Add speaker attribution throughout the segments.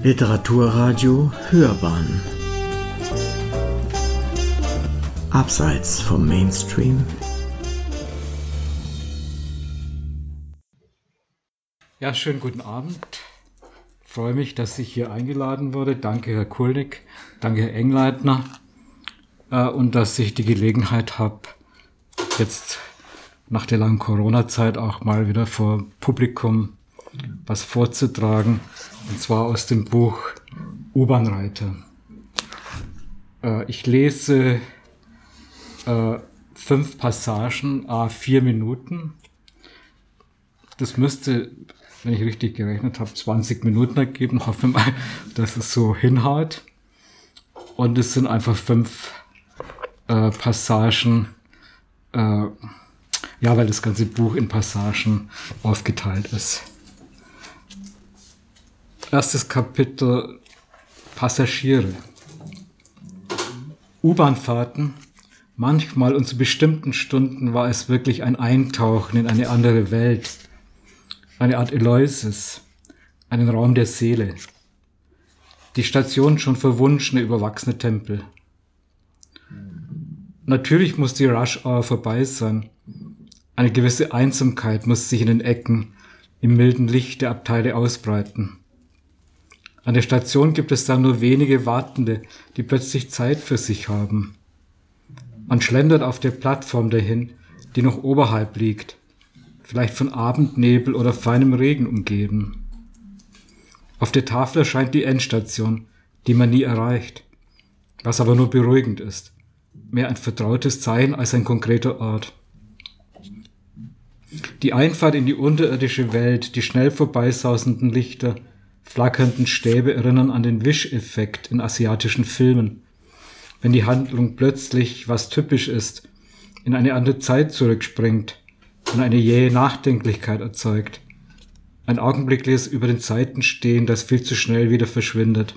Speaker 1: Literaturradio Hörbahn Abseits vom Mainstream
Speaker 2: Ja, schönen guten Abend. Ich freue mich, dass ich hier eingeladen wurde. Danke, Herr Kulnig. Danke, Herr Engleitner. Äh, und dass ich die Gelegenheit habe, jetzt nach der langen Corona-Zeit auch mal wieder vor Publikum was vorzutragen. Und zwar aus dem Buch U-Bahn-Reiter. Äh, ich lese äh, fünf Passagen, a vier Minuten. Das müsste, wenn ich richtig gerechnet habe, 20 Minuten ergeben. Hoffe mal, dass es so hinhaut. Und es sind einfach fünf äh, Passagen, äh, ja, weil das ganze Buch in Passagen aufgeteilt ist. Erstes Kapitel Passagiere. U-Bahn-Fahrten. Manchmal und zu bestimmten Stunden war es wirklich ein Eintauchen in eine andere Welt. Eine Art Eleusis. Einen Raum der Seele. Die Station schon verwunschene, überwachsene Tempel. Natürlich muss die Rush Hour vorbei sein. Eine gewisse Einsamkeit muss sich in den Ecken im milden Licht der Abteile ausbreiten. An der Station gibt es dann nur wenige Wartende, die plötzlich Zeit für sich haben. Man schlendert auf der Plattform dahin, die noch oberhalb liegt, vielleicht von Abendnebel oder feinem Regen umgeben. Auf der Tafel erscheint die Endstation, die man nie erreicht, was aber nur beruhigend ist, mehr ein vertrautes Zeichen als ein konkreter Ort. Die Einfahrt in die unterirdische Welt, die schnell vorbeisausenden Lichter, flackernden Stäbe erinnern an den Wischeffekt in asiatischen Filmen. Wenn die Handlung plötzlich, was typisch ist, in eine andere Zeit zurückspringt und eine jähe Nachdenklichkeit erzeugt. Ein augenblickliches über den Zeiten stehen, das viel zu schnell wieder verschwindet.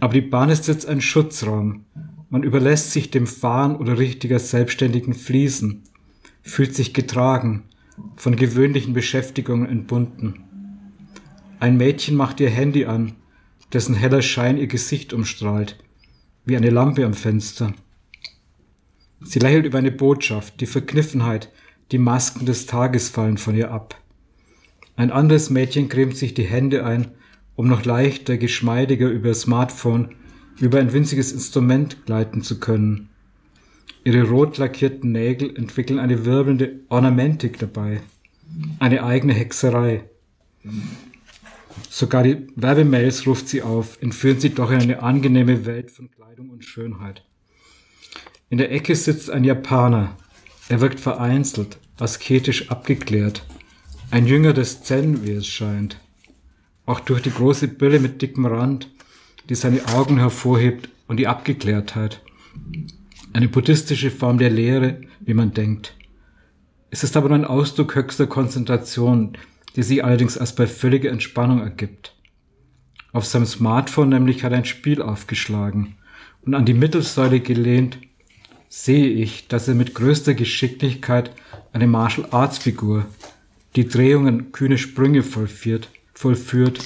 Speaker 2: Aber die Bahn ist jetzt ein Schutzraum. Man überlässt sich dem Fahren oder richtiger selbstständigen Fließen, fühlt sich getragen, von gewöhnlichen Beschäftigungen entbunden. Ein Mädchen macht ihr Handy an, dessen heller Schein ihr Gesicht umstrahlt, wie eine Lampe am Fenster. Sie lächelt über eine Botschaft, die Verkniffenheit, die Masken des Tages fallen von ihr ab. Ein anderes Mädchen cremt sich die Hände ein, um noch leichter, geschmeidiger über Smartphone, über ein winziges Instrument gleiten zu können. Ihre rot lackierten Nägel entwickeln eine wirbelnde Ornamentik dabei, eine eigene Hexerei. Sogar die Werbemails ruft sie auf, entführen sie doch in eine angenehme Welt von Kleidung und Schönheit. In der Ecke sitzt ein Japaner. Er wirkt vereinzelt, asketisch abgeklärt. Ein Jünger des Zen, wie es scheint. Auch durch die große Brille mit dickem Rand, die seine Augen hervorhebt und die Abgeklärtheit. Eine buddhistische Form der Lehre, wie man denkt. Es ist aber nur ein Ausdruck höchster Konzentration, die sich allerdings erst bei völliger Entspannung ergibt. Auf seinem Smartphone nämlich hat ein Spiel aufgeschlagen und an die Mittelsäule gelehnt sehe ich, dass er mit größter Geschicklichkeit eine Martial Arts Figur, die Drehungen kühne Sprünge vollführt, vollführt,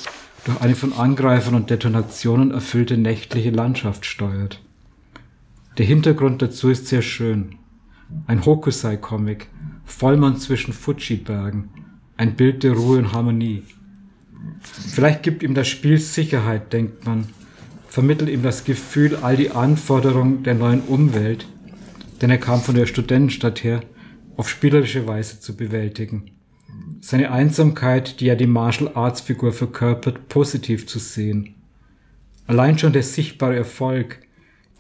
Speaker 2: durch eine von Angreifern und Detonationen erfüllte nächtliche Landschaft steuert. Der Hintergrund dazu ist sehr schön. Ein Hokusai-Comic, Vollmann zwischen Fuji-Bergen, ein Bild der Ruhe und Harmonie. Vielleicht gibt ihm das Spiel Sicherheit, denkt man, vermittelt ihm das Gefühl, all die Anforderungen der neuen Umwelt, denn er kam von der Studentenstadt her, auf spielerische Weise zu bewältigen. Seine Einsamkeit, die ja die Martial Arts Figur verkörpert, positiv zu sehen. Allein schon der sichtbare Erfolg,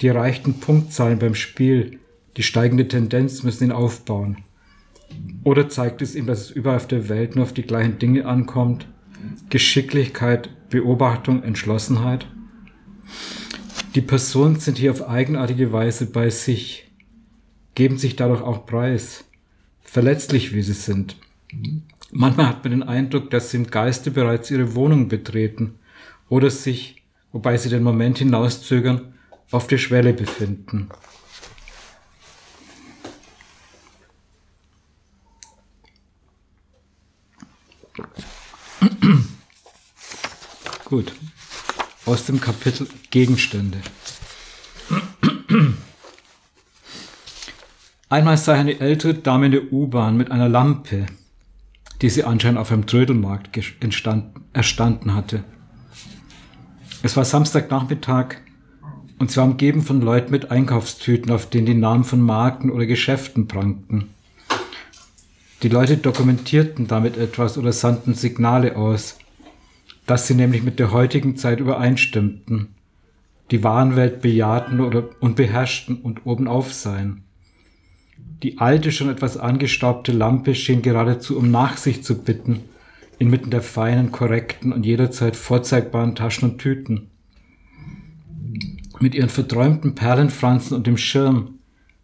Speaker 2: die erreichten Punktzahlen beim Spiel, die steigende Tendenz müssen ihn aufbauen. Oder zeigt es ihm, dass es überall auf der Welt nur auf die gleichen Dinge ankommt? Geschicklichkeit, Beobachtung, Entschlossenheit? Die Personen sind hier auf eigenartige Weise bei sich, geben sich dadurch auch preis, verletzlich wie sie sind. Manchmal hat man den Eindruck, dass sie im Geiste bereits ihre Wohnung betreten oder sich, wobei sie den Moment hinauszögern, auf der Schwelle befinden. Gut. Aus dem Kapitel Gegenstände. Einmal sei eine ältere Dame in der U-Bahn mit einer Lampe, die sie anscheinend auf einem Trödelmarkt erstanden hatte. Es war Samstagnachmittag und sie war umgeben von Leuten mit Einkaufstüten, auf denen die Namen von Marken oder Geschäften prangten. Die Leute dokumentierten damit etwas oder sandten Signale aus, dass sie nämlich mit der heutigen Zeit übereinstimmten, die Warenwelt bejahten oder, und beherrschten und obenauf seien. Die alte, schon etwas angestaubte Lampe schien geradezu um Nachsicht zu bitten, inmitten der feinen, korrekten und jederzeit vorzeigbaren Taschen und Tüten. Mit ihren verträumten Perlenfransen und dem Schirm,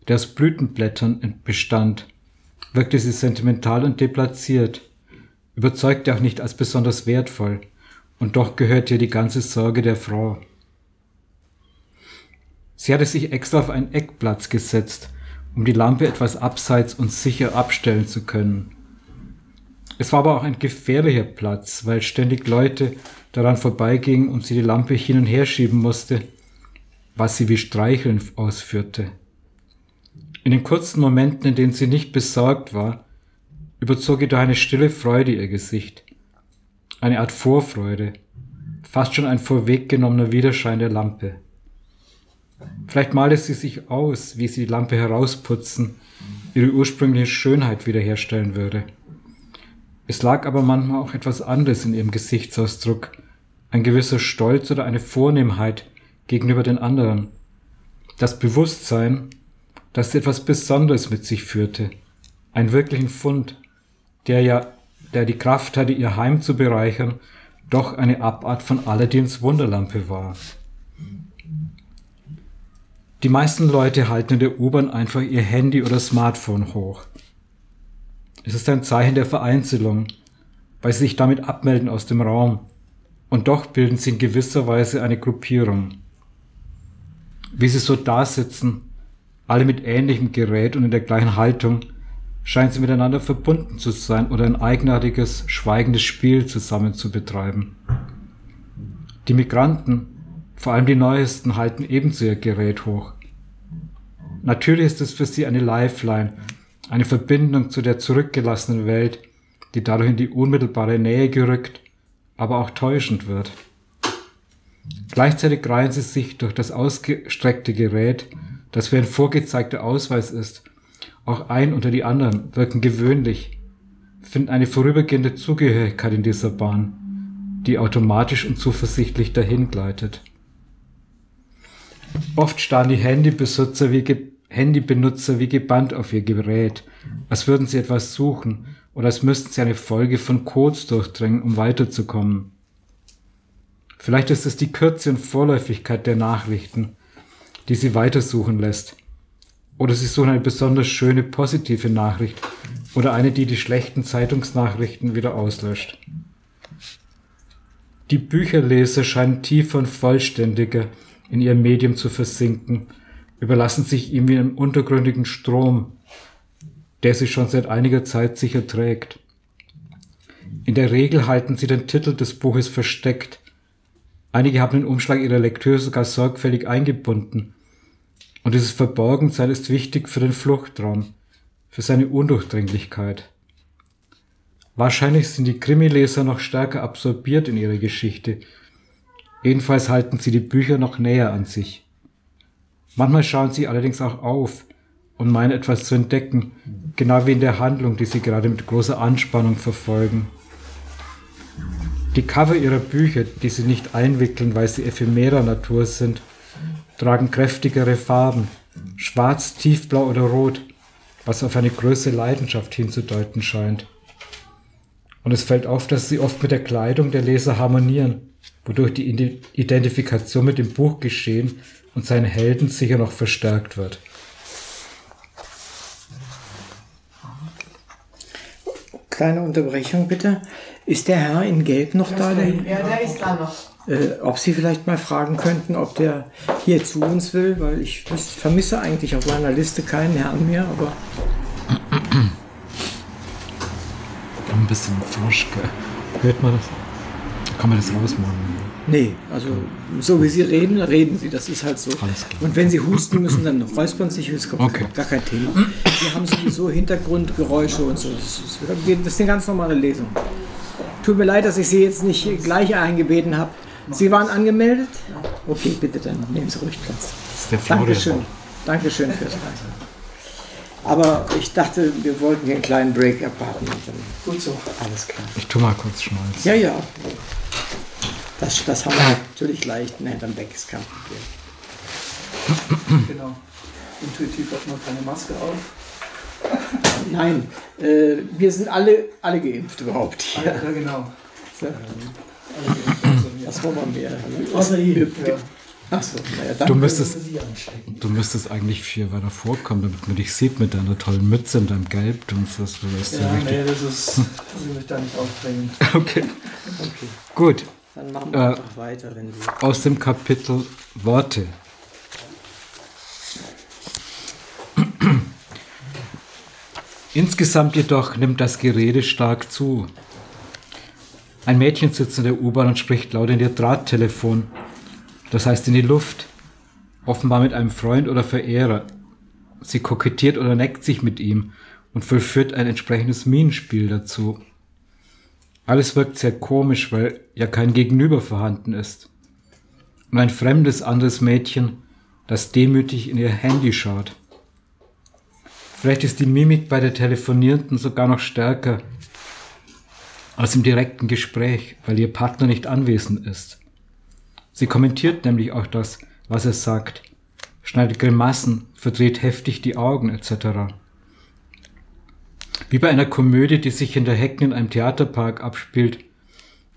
Speaker 2: der aus Blütenblättern bestand, wirkte sie sentimental und deplatziert, überzeugte auch nicht als besonders wertvoll, und doch gehörte ihr die ganze Sorge der Frau. Sie hatte sich extra auf einen Eckplatz gesetzt, um die Lampe etwas abseits und sicher abstellen zu können. Es war aber auch ein gefährlicher Platz, weil ständig Leute daran vorbeigingen und sie die Lampe hin und her schieben musste, was sie wie Streicheln ausführte. In den kurzen Momenten, in denen sie nicht besorgt war, überzog jedoch eine stille Freude ihr Gesicht. Eine Art Vorfreude, fast schon ein vorweggenommener Widerschein der Lampe. Vielleicht malte sie sich aus, wie sie die Lampe herausputzen, ihre ursprüngliche Schönheit wiederherstellen würde. Es lag aber manchmal auch etwas anderes in ihrem Gesichtsausdruck, ein gewisser Stolz oder eine Vornehmheit gegenüber den anderen. Das Bewusstsein, dass sie etwas Besonderes mit sich führte, einen wirklichen Fund, der ja, der die Kraft hatte, ihr Heim zu bereichern, doch eine Abart von Aladdins Wunderlampe war. Die meisten Leute halten in der U-Bahn einfach ihr Handy oder Smartphone hoch. Es ist ein Zeichen der Vereinzelung, weil sie sich damit abmelden aus dem Raum. Und doch bilden sie in gewisser Weise eine Gruppierung. Wie sie so da sitzen, alle mit ähnlichem Gerät und in der gleichen Haltung, scheinen sie miteinander verbunden zu sein oder ein eigenartiges, schweigendes Spiel zusammen zu betreiben. Die Migranten, vor allem die neuesten, halten ebenso ihr Gerät hoch. Natürlich ist es für sie eine Lifeline, eine Verbindung zu der zurückgelassenen Welt, die dadurch in die unmittelbare Nähe gerückt, aber auch täuschend wird. Gleichzeitig reihen sie sich durch das ausgestreckte Gerät, das wie ein vorgezeigter Ausweis ist, auch ein unter die anderen, wirken gewöhnlich, finden eine vorübergehende Zugehörigkeit in dieser Bahn, die automatisch und zuversichtlich dahingleitet. Oft starren die Handybesitzer wie Handybenutzer wie gebannt auf ihr Gerät, als würden sie etwas suchen oder als müssten sie eine Folge von Codes durchdringen, um weiterzukommen. Vielleicht ist es die Kürze und Vorläufigkeit der Nachrichten, die sie weitersuchen lässt. Oder sie suchen eine besonders schöne positive Nachricht oder eine, die die schlechten Zeitungsnachrichten wieder auslöscht. Die Bücherleser scheinen tiefer und vollständiger in ihrem Medium zu versinken überlassen sich ihm wie einem untergründigen Strom, der sie schon seit einiger Zeit sicher trägt. In der Regel halten sie den Titel des Buches versteckt. Einige haben den Umschlag ihrer Lektüre sogar sorgfältig eingebunden. Und dieses Verborgensein ist wichtig für den Fluchtraum, für seine Undurchdringlichkeit. Wahrscheinlich sind die Krimileser noch stärker absorbiert in ihre Geschichte. Jedenfalls halten sie die Bücher noch näher an sich. Manchmal schauen sie allerdings auch auf und meinen etwas zu entdecken, genau wie in der Handlung, die sie gerade mit großer Anspannung verfolgen. Die Cover ihrer Bücher, die sie nicht einwickeln, weil sie ephemerer Natur sind, tragen kräftigere Farben, schwarz, tiefblau oder rot, was auf eine größere Leidenschaft hinzudeuten scheint. Und es fällt auf, dass sie oft mit der Kleidung der Leser harmonieren, wodurch die Identifikation mit dem Buch geschehen und seinen Helden sicher noch verstärkt wird.
Speaker 3: Kleine Unterbrechung bitte. Ist der Herr in Gelb noch da? Der,
Speaker 4: ja, der ist da noch.
Speaker 3: Äh, ob Sie vielleicht mal fragen könnten, ob der hier zu uns will, weil ich vermisse eigentlich auf meiner Liste keinen Herrn mehr, aber.
Speaker 2: Ein bisschen frisch, gell? Hört man das? Kann man das rausmachen?
Speaker 3: Nee, also so wie Sie reden, reden Sie. Das ist halt so. Und wenn Sie husten müssen, dann räuspern sich. Das kommt
Speaker 2: Okay.
Speaker 3: gar kein Thema. Wir haben sowieso Hintergrundgeräusche und so. Das ist, das ist eine ganz normale Lesung. Tut mir leid, dass ich Sie jetzt nicht gleich eingebeten habe. Sie waren angemeldet? Okay, bitte dann nehmen Sie ruhig Platz.
Speaker 2: Das ist der Florian.
Speaker 3: Dankeschön. Dankeschön fürs Reisen. Aber ich dachte, wir wollten hier einen kleinen Break abwarten. dann-
Speaker 4: Gut so.
Speaker 3: Alles klar.
Speaker 2: Ich tu mal kurz Schmalz.
Speaker 3: Ja, ja. Das, das haben wir natürlich leicht hinterm Weg, ist kein Problem.
Speaker 4: Genau. Intuitiv hat man keine Maske auf.
Speaker 3: Nein, äh, wir sind alle, alle geimpft überhaupt hier.
Speaker 4: Ja, genau.
Speaker 3: So,
Speaker 4: Also,
Speaker 3: Was wollen wir mehr?
Speaker 4: Außer hier.
Speaker 3: Achso, naja,
Speaker 2: Du
Speaker 3: dann.
Speaker 2: müsstest,
Speaker 4: Sie anstecken.
Speaker 2: du müsstest eigentlich viel weiter vorkommen, damit man dich sieht mit deiner tollen Mütze und deinem Gelb. Du das ist ja
Speaker 4: Ja,
Speaker 2: richtig.
Speaker 4: nee, das ist. Ich will mich da nicht aufdrängen.
Speaker 2: Okay,
Speaker 3: Okay,
Speaker 2: gut.
Speaker 3: dann machen wir
Speaker 2: Äh,
Speaker 3: einfach weiter, wenn Sie.
Speaker 2: Aus dem Kapitel Worte. Insgesamt jedoch nimmt das Gerede stark zu. Ein Mädchen sitzt in der U-Bahn und spricht laut in ihr Drahttelefon, das heißt in die Luft, offenbar mit einem Freund oder Verehrer. Sie kokettiert oder neckt sich mit ihm und vollführt ein entsprechendes Minenspiel dazu. Alles wirkt sehr komisch, weil ja kein Gegenüber vorhanden ist. Und ein fremdes anderes Mädchen, das demütig in ihr Handy schaut. Vielleicht ist die Mimik bei der Telefonierenden sogar noch stärker als im direkten Gespräch, weil ihr Partner nicht anwesend ist. Sie kommentiert nämlich auch das, was er sagt, schneidet Grimassen, verdreht heftig die Augen etc. Wie bei einer Komödie, die sich hinter Hecken in einem Theaterpark abspielt,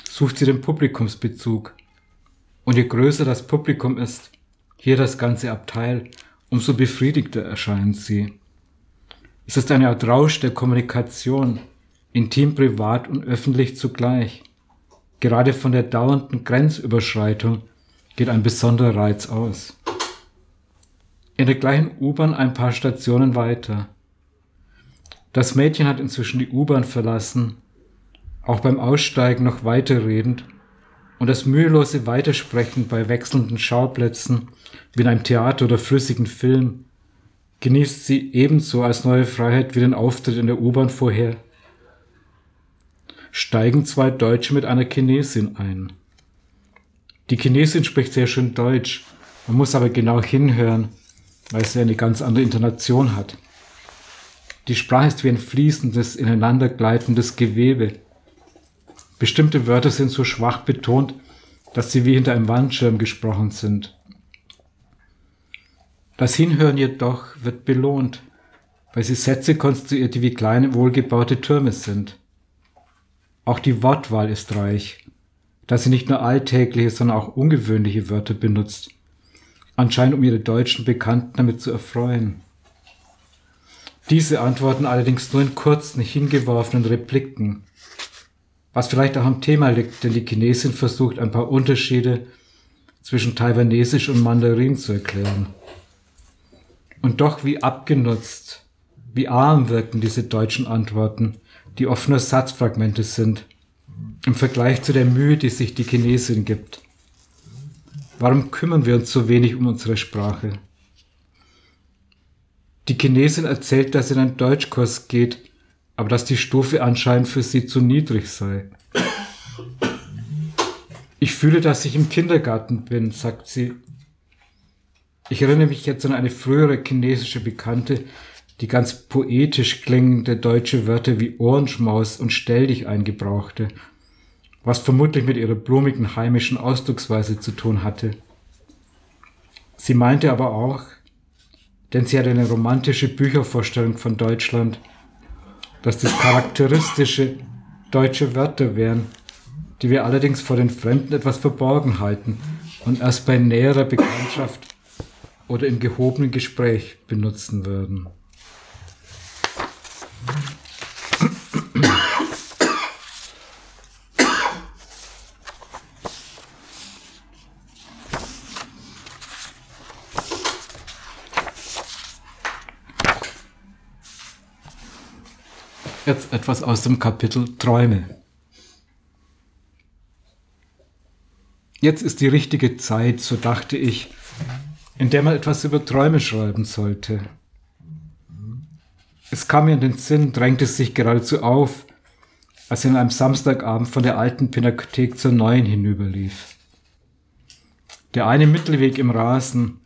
Speaker 2: sucht sie den Publikumsbezug. Und je größer das Publikum ist, hier das ganze Abteil, umso befriedigter erscheint sie. Es ist eine Art Rausch der Kommunikation, intim, privat und öffentlich zugleich. Gerade von der dauernden Grenzüberschreitung geht ein besonderer Reiz aus. In der gleichen U-Bahn ein paar Stationen weiter. Das Mädchen hat inzwischen die U-Bahn verlassen, auch beim Aussteigen noch weiterredend und das mühelose Weitersprechen bei wechselnden Schauplätzen wie in einem Theater oder flüssigen Film genießt sie ebenso als neue Freiheit wie den Auftritt in der U-Bahn vorher. Steigen zwei Deutsche mit einer Chinesin ein. Die Chinesin spricht sehr schön Deutsch, man muss aber genau hinhören, weil sie eine ganz andere Intonation hat. Die Sprache ist wie ein fließendes, ineinandergleitendes Gewebe. Bestimmte Wörter sind so schwach betont, dass sie wie hinter einem Wandschirm gesprochen sind. Das Hinhören jedoch wird belohnt, weil sie Sätze konstruiert, die wie kleine, wohlgebaute Türme sind. Auch die Wortwahl ist reich, da sie nicht nur alltägliche, sondern auch ungewöhnliche Wörter benutzt, anscheinend um ihre deutschen Bekannten damit zu erfreuen. Diese antworten allerdings nur in kurzen, hingeworfenen Repliken, was vielleicht auch am Thema liegt, denn die Chinesin versucht ein paar Unterschiede zwischen Taiwanesisch und Mandarin zu erklären. Und doch wie abgenutzt, wie arm wirken diese deutschen Antworten, die oft nur Satzfragmente sind, im Vergleich zu der Mühe, die sich die Chinesin gibt. Warum kümmern wir uns so wenig um unsere Sprache? Die Chinesin erzählt, dass sie in einen Deutschkurs geht, aber dass die Stufe anscheinend für sie zu niedrig sei. Ich fühle, dass ich im Kindergarten bin, sagt sie. Ich erinnere mich jetzt an eine frühere chinesische Bekannte, die ganz poetisch klingende deutsche Wörter wie Ohrenschmaus und Stell dich eingebrauchte, was vermutlich mit ihrer blumigen heimischen Ausdrucksweise zu tun hatte. Sie meinte aber auch, denn sie hatte eine romantische Büchervorstellung von Deutschland, dass das charakteristische deutsche Wörter wären, die wir allerdings vor den Fremden etwas verborgen halten und erst bei näherer Bekanntschaft oder im gehobenen Gespräch benutzen würden. Jetzt etwas aus dem Kapitel Träume. Jetzt ist die richtige Zeit, so dachte ich, in der man etwas über Träume schreiben sollte. Es kam mir in den Sinn, drängte es sich geradezu auf, als ich an einem Samstagabend von der alten Pinakothek zur neuen hinüberlief. Der eine Mittelweg im Rasen,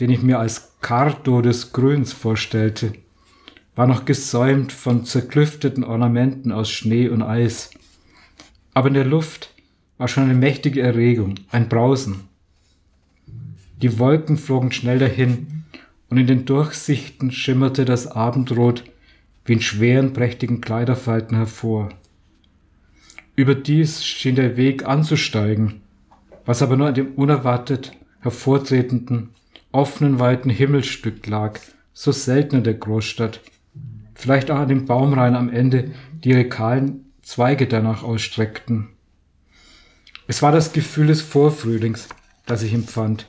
Speaker 2: den ich mir als Karto des Grüns vorstellte, war noch gesäumt von zerklüfteten Ornamenten aus Schnee und Eis. Aber in der Luft war schon eine mächtige Erregung, ein Brausen. Die Wolken flogen schnell dahin, und in den Durchsichten schimmerte das Abendrot wie in schweren, prächtigen Kleiderfalten hervor. Überdies schien der Weg anzusteigen, was aber nur an dem unerwartet hervortretenden, offenen, weiten Himmelsstück lag, so selten in der Großstadt. Vielleicht auch an den Baumreihen am Ende, die ihre kahlen Zweige danach ausstreckten. Es war das Gefühl des Vorfrühlings, das ich empfand.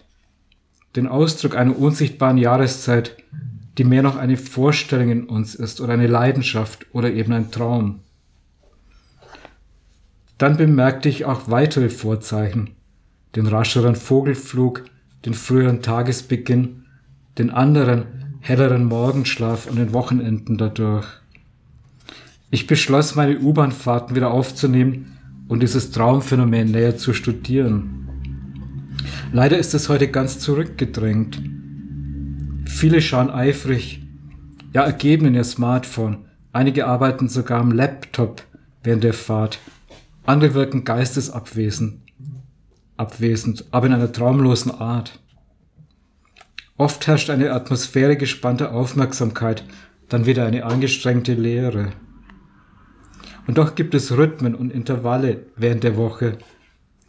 Speaker 2: Den Ausdruck einer unsichtbaren Jahreszeit, die mehr noch eine Vorstellung in uns ist oder eine Leidenschaft oder eben ein Traum. Dann bemerkte ich auch weitere Vorzeichen, den rascheren Vogelflug, den früheren Tagesbeginn, den anderen, helleren Morgenschlaf an den Wochenenden dadurch. Ich beschloss, meine U-Bahn-Fahrten wieder aufzunehmen und dieses Traumphänomen näher zu studieren. Leider ist es heute ganz zurückgedrängt. Viele schauen eifrig, ja ergeben in ihr Smartphone. Einige arbeiten sogar am Laptop während der Fahrt. Andere wirken geistesabwesend, abwesend, aber in einer traumlosen Art. Oft herrscht eine Atmosphäre gespannter Aufmerksamkeit, dann wieder eine angestrengte Leere. Und doch gibt es Rhythmen und Intervalle während der Woche,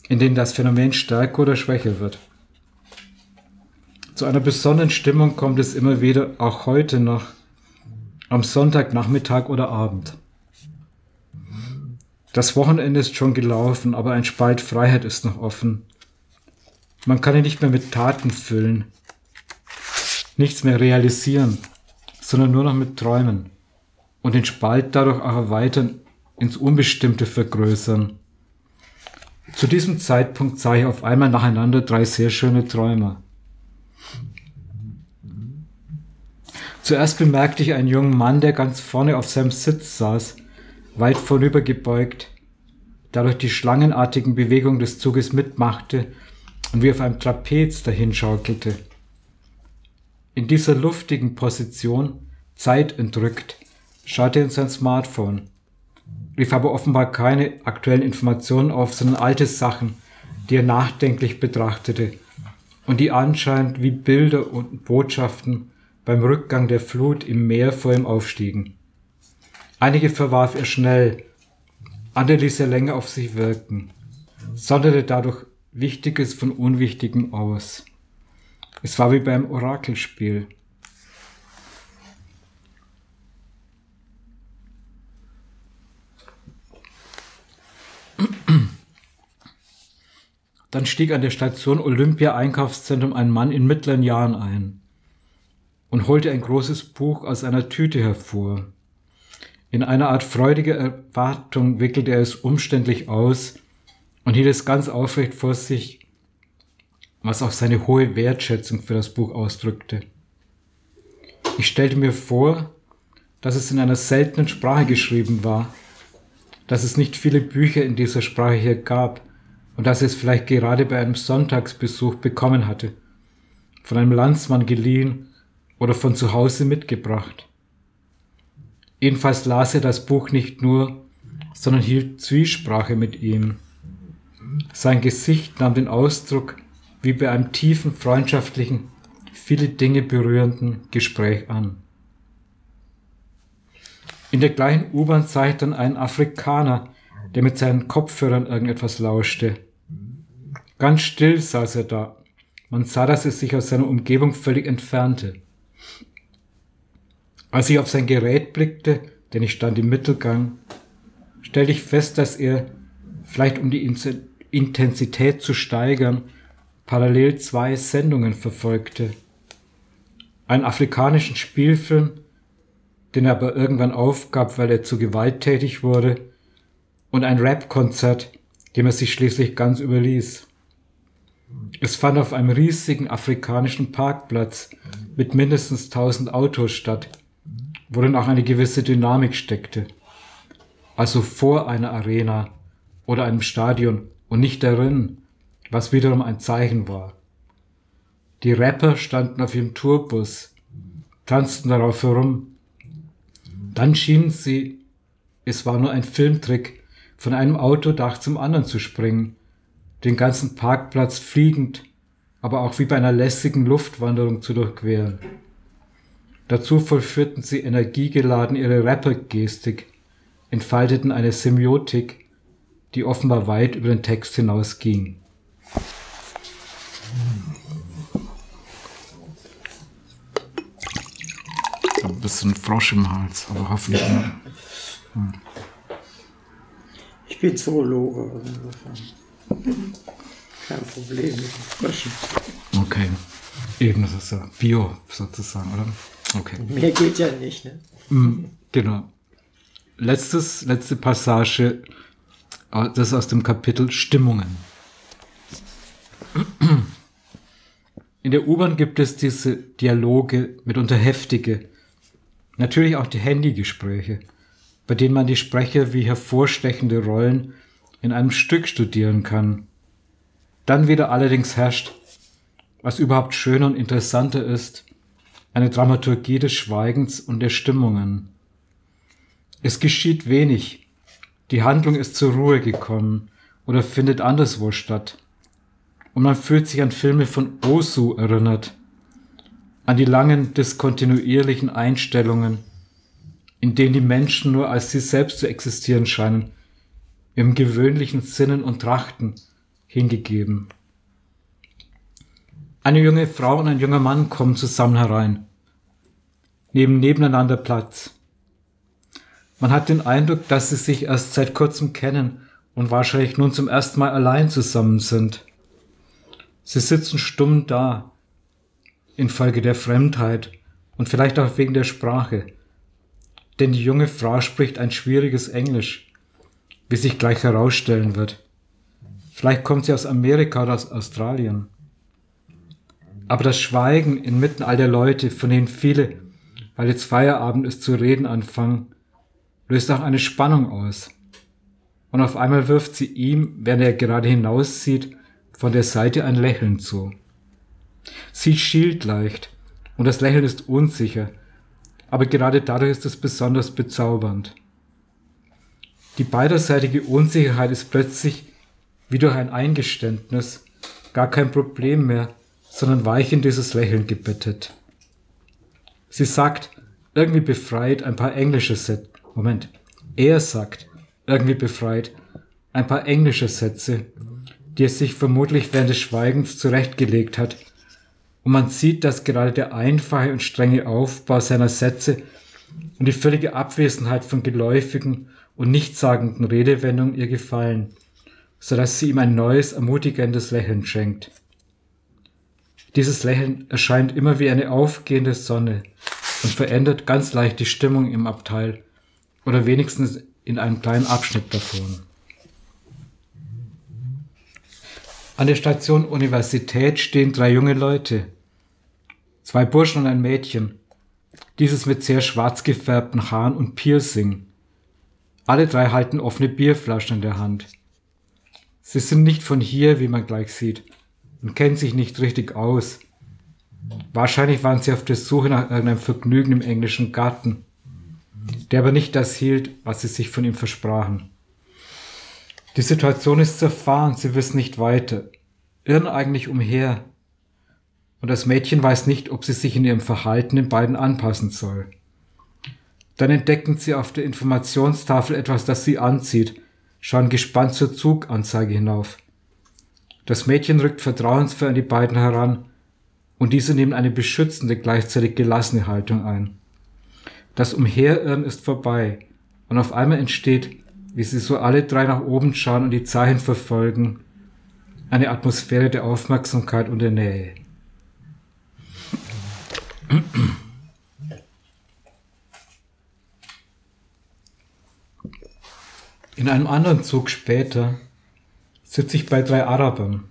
Speaker 2: in denen das Phänomen stärker oder schwächer wird. Zu einer besonderen Stimmung kommt es immer wieder, auch heute noch, am Sonntagnachmittag oder Abend. Das Wochenende ist schon gelaufen, aber ein Spalt Freiheit ist noch offen. Man kann ihn nicht mehr mit Taten füllen, nichts mehr realisieren, sondern nur noch mit Träumen und den Spalt dadurch auch erweitern ins Unbestimmte vergrößern. Zu diesem Zeitpunkt sah ich auf einmal nacheinander drei sehr schöne Träume. Zuerst bemerkte ich einen jungen Mann, der ganz vorne auf seinem Sitz saß, weit vorübergebeugt, dadurch die schlangenartigen Bewegungen des Zuges mitmachte und wie auf einem Trapez dahinschaukelte. In dieser luftigen Position, zeitentrückt, schaute er in sein Smartphone rief aber offenbar keine aktuellen Informationen auf, sondern alte Sachen, die er nachdenklich betrachtete und die anscheinend wie Bilder und Botschaften beim Rückgang der Flut im Meer vor ihm aufstiegen. Einige verwarf er schnell, andere ließ er länger auf sich wirken, sonderte dadurch Wichtiges von Unwichtigem aus. Es war wie beim Orakelspiel. Dann stieg an der Station Olympia Einkaufszentrum ein Mann in mittleren Jahren ein und holte ein großes Buch aus einer Tüte hervor. In einer Art freudiger Erwartung wickelte er es umständlich aus und hielt es ganz aufrecht vor sich, was auch seine hohe Wertschätzung für das Buch ausdrückte. Ich stellte mir vor, dass es in einer seltenen Sprache geschrieben war, dass es nicht viele Bücher in dieser Sprache hier gab und dass es vielleicht gerade bei einem Sonntagsbesuch bekommen hatte, von einem Landsmann geliehen oder von zu Hause mitgebracht. Jedenfalls las er das Buch nicht nur, sondern hielt Zwiesprache mit ihm. Sein Gesicht nahm den Ausdruck wie bei einem tiefen, freundschaftlichen, viele Dinge berührenden Gespräch an. In der gleichen U-Bahn sah ich dann einen Afrikaner, der mit seinen Kopfhörern irgendetwas lauschte. Ganz still saß er da. Man sah, dass er sich aus seiner Umgebung völlig entfernte. Als ich auf sein Gerät blickte, denn ich stand im Mittelgang, stellte ich fest, dass er, vielleicht um die Intensität zu steigern, parallel zwei Sendungen verfolgte. Einen afrikanischen Spielfilm den er aber irgendwann aufgab, weil er zu gewalttätig wurde, und ein Rap-Konzert, dem er sich schließlich ganz überließ. Es fand auf einem riesigen afrikanischen Parkplatz mit mindestens 1000 Autos statt, worin auch eine gewisse Dynamik steckte. Also vor einer Arena oder einem Stadion und nicht darin, was wiederum ein Zeichen war. Die Rapper standen auf ihrem Tourbus, tanzten darauf herum. Dann schienen sie, es war nur ein Filmtrick, von einem Autodach zum anderen zu springen, den ganzen Parkplatz fliegend, aber auch wie bei einer lässigen Luftwanderung zu durchqueren. Dazu vollführten sie energiegeladen ihre Rapper-Gestik, entfalteten eine Semiotik, die offenbar weit über den Text hinausging. Ein bisschen Frosch im Hals, aber hoffentlich nicht. Hm.
Speaker 3: Ich bin Zoologe. insofern Kein Problem mit Fröschen.
Speaker 2: Okay. Eben, das ist ja Bio sozusagen, oder? Okay.
Speaker 3: Mehr geht ja nicht. Ne?
Speaker 2: Mm, Genau. Letztes, letzte Passage, äh, das ist aus dem Kapitel Stimmungen. In der U-Bahn gibt es diese Dialoge, mitunter heftige, natürlich auch die Handygespräche, bei denen man die Sprecher wie hervorstechende Rollen in einem Stück studieren kann. Dann wieder allerdings herrscht, was überhaupt schöner und interessanter ist, eine Dramaturgie des Schweigens und der Stimmungen. Es geschieht wenig. Die Handlung ist zur Ruhe gekommen oder findet anderswo statt. Und man fühlt sich an Filme von Osu erinnert, an die langen, diskontinuierlichen Einstellungen, in denen die Menschen nur als sie selbst zu existieren scheinen, im gewöhnlichen Sinnen und Trachten hingegeben. Eine junge Frau und ein junger Mann kommen zusammen herein, nehmen nebeneinander Platz. Man hat den Eindruck, dass sie sich erst seit kurzem kennen und wahrscheinlich nun zum ersten Mal allein zusammen sind. Sie sitzen stumm da, infolge der Fremdheit und vielleicht auch wegen der Sprache. Denn die junge Frau spricht ein schwieriges Englisch, wie sich gleich herausstellen wird. Vielleicht kommt sie aus Amerika oder aus Australien. Aber das Schweigen inmitten all der Leute, von denen viele, weil jetzt Feierabend ist, zu reden anfangen, löst auch eine Spannung aus. Und auf einmal wirft sie ihm, während er gerade hinauszieht, von der Seite ein Lächeln zu. Sie schielt leicht und das Lächeln ist unsicher, aber gerade dadurch ist es besonders bezaubernd. Die beiderseitige Unsicherheit ist plötzlich, wie durch ein Eingeständnis, gar kein Problem mehr, sondern weich in dieses Lächeln gebettet. Sie sagt, irgendwie befreit, ein paar englische Sätze. Moment. Er sagt, irgendwie befreit, ein paar englische Sätze, die er sich vermutlich während des Schweigens zurechtgelegt hat. Und man sieht, dass gerade der einfache und strenge Aufbau seiner Sätze und die völlige Abwesenheit von geläufigen und nichtssagenden Redewendungen ihr gefallen, so dass sie ihm ein neues, ermutigendes Lächeln schenkt. Dieses Lächeln erscheint immer wie eine aufgehende Sonne und verändert ganz leicht die Stimmung im Abteil oder wenigstens in einem kleinen Abschnitt davon. An der Station Universität stehen drei junge Leute, zwei Burschen und ein Mädchen, dieses mit sehr schwarz gefärbten Haaren und Piercing. Alle drei halten offene Bierflaschen in der Hand. Sie sind nicht von hier, wie man gleich sieht, und kennen sich nicht richtig aus. Wahrscheinlich waren sie auf der Suche nach irgendeinem Vergnügen im englischen Garten, der aber nicht das hielt, was sie sich von ihm versprachen. Die Situation ist zerfahren, sie wissen nicht weiter, irren eigentlich umher, und das Mädchen weiß nicht, ob sie sich in ihrem Verhalten den beiden anpassen soll. Dann entdecken sie auf der Informationstafel etwas, das sie anzieht, schauen gespannt zur Zuganzeige hinauf. Das Mädchen rückt vertrauensvoll an die beiden heran und diese nehmen eine beschützende, gleichzeitig gelassene Haltung ein. Das Umherirren ist vorbei und auf einmal entsteht, wie sie so alle drei nach oben schauen und die Zeichen verfolgen, eine Atmosphäre der Aufmerksamkeit und der Nähe. In einem anderen Zug später sitze ich bei drei Arabern.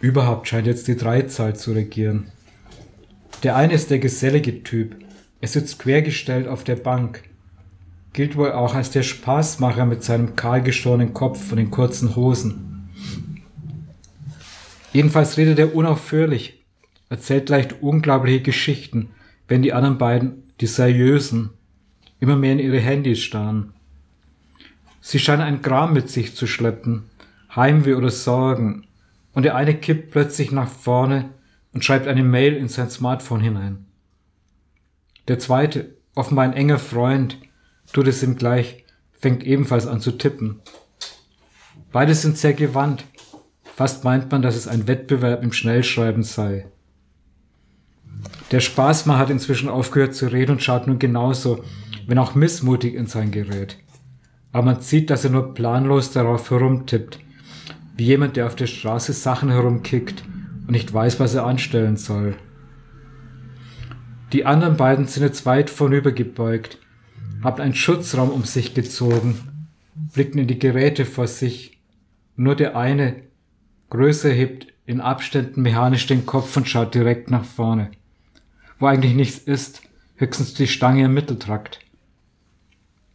Speaker 2: Überhaupt scheint jetzt die Dreizahl zu regieren. Der eine ist der gesellige Typ. Er sitzt quergestellt auf der Bank. Gilt wohl auch als der Spaßmacher mit seinem kahlgeschorenen Kopf und den kurzen Hosen. Jedenfalls redet er unaufhörlich, erzählt leicht unglaubliche Geschichten, wenn die anderen beiden, die seriösen, immer mehr in ihre Handys starren. Sie scheinen ein Gram mit sich zu schleppen, Heimweh oder Sorgen, und der eine kippt plötzlich nach vorne und schreibt eine Mail in sein Smartphone hinein. Der zweite, offenbar ein enger Freund, tut es ihm gleich, fängt ebenfalls an zu tippen. Beide sind sehr gewandt. Fast meint man, dass es ein Wettbewerb im Schnellschreiben sei. Der Spaßmann hat inzwischen aufgehört zu reden und schaut nun genauso, wenn auch missmutig in sein Gerät. Aber man sieht, dass er nur planlos darauf herumtippt, wie jemand, der auf der Straße Sachen herumkickt und nicht weiß, was er anstellen soll. Die anderen beiden sind jetzt weit vornübergebeugt, haben einen Schutzraum um sich gezogen, blicken in die Geräte vor sich. Nur der eine, größer, hebt in Abständen mechanisch den Kopf und schaut direkt nach vorne. Wo eigentlich nichts ist, höchstens die Stange im Mitteltrakt.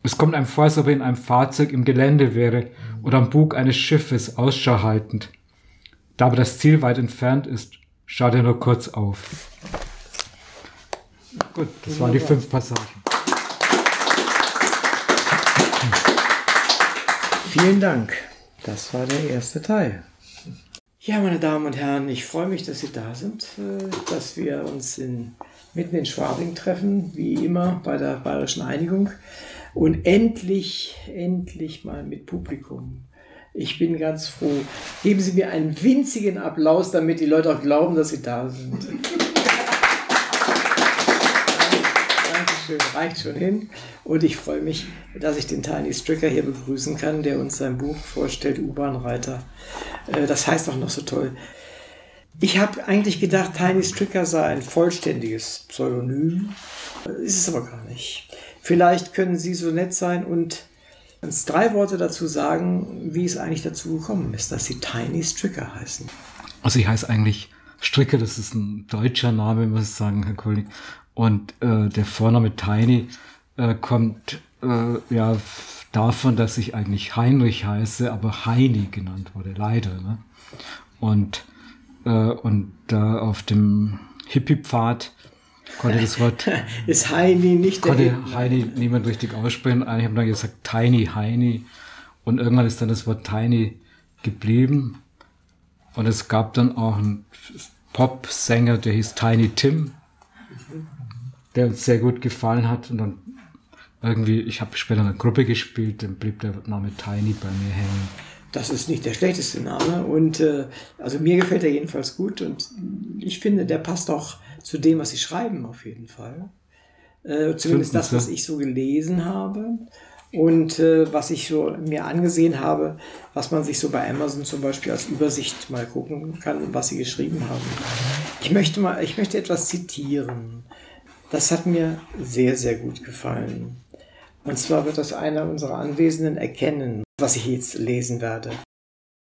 Speaker 2: Es kommt einem vor, als ob er in einem Fahrzeug im Gelände wäre oder am Bug eines Schiffes Ausschau haltend. Da aber das Ziel weit entfernt ist, schaut er nur kurz auf. Gut, das waren die fünf Passagen.
Speaker 3: Vielen Dank. Das war der erste Teil. Ja, meine Damen und Herren, ich freue mich, dass Sie da sind, äh, dass wir uns in, mitten in Schwabing treffen, wie immer bei der Bayerischen Einigung. Und endlich, endlich mal mit Publikum. Ich bin ganz froh. Geben Sie mir einen winzigen Applaus, damit die Leute auch glauben, dass Sie da sind. Dankeschön, reicht schon hin. Und ich freue mich, dass ich den Tiny Stricker hier begrüßen kann, der uns sein Buch vorstellt, U-Bahn-Reiter. Äh, das heißt auch noch so toll. Ich habe eigentlich gedacht, Tiny Stricker sei ein vollständiges Pseudonym. Ist es aber gar nicht. Vielleicht können Sie so nett sein und uns drei Worte dazu sagen, wie es eigentlich dazu gekommen ist, dass Sie Tiny Stricker heißen.
Speaker 2: Also ich heiße eigentlich Stricker, das ist ein deutscher Name, muss ich sagen, Herr Kollege. Und äh, der Vorname Tiny äh, kommt äh, ja davon, dass ich eigentlich Heinrich heiße, aber Heini genannt wurde, leider. Ne? Und, und da auf dem Hippie-Pfad konnte das Wort
Speaker 3: ist Heini nicht der
Speaker 2: konnte
Speaker 3: Hitler?
Speaker 2: Heini niemand richtig aussprechen. Eigentlich haben dann gesagt Tiny Heini und irgendwann ist dann das Wort Tiny geblieben und es gab dann auch einen Pop-Sänger, der hieß Tiny Tim, der uns sehr gut gefallen hat und dann irgendwie, ich habe später in einer Gruppe gespielt, dann blieb der Name Tiny bei mir hängen.
Speaker 3: Das ist nicht der schlechteste Name und äh, also mir gefällt er jedenfalls gut und ich finde, der passt auch zu dem, was Sie schreiben auf jeden Fall. Äh, zumindest das, was ich so gelesen habe und äh, was ich so mir angesehen habe, was man sich so bei Amazon zum Beispiel als Übersicht mal gucken kann, was Sie geschrieben haben. Ich möchte mal, ich möchte etwas zitieren. Das hat mir sehr, sehr gut gefallen. Und zwar wird das einer unserer Anwesenden erkennen, was ich jetzt lesen werde.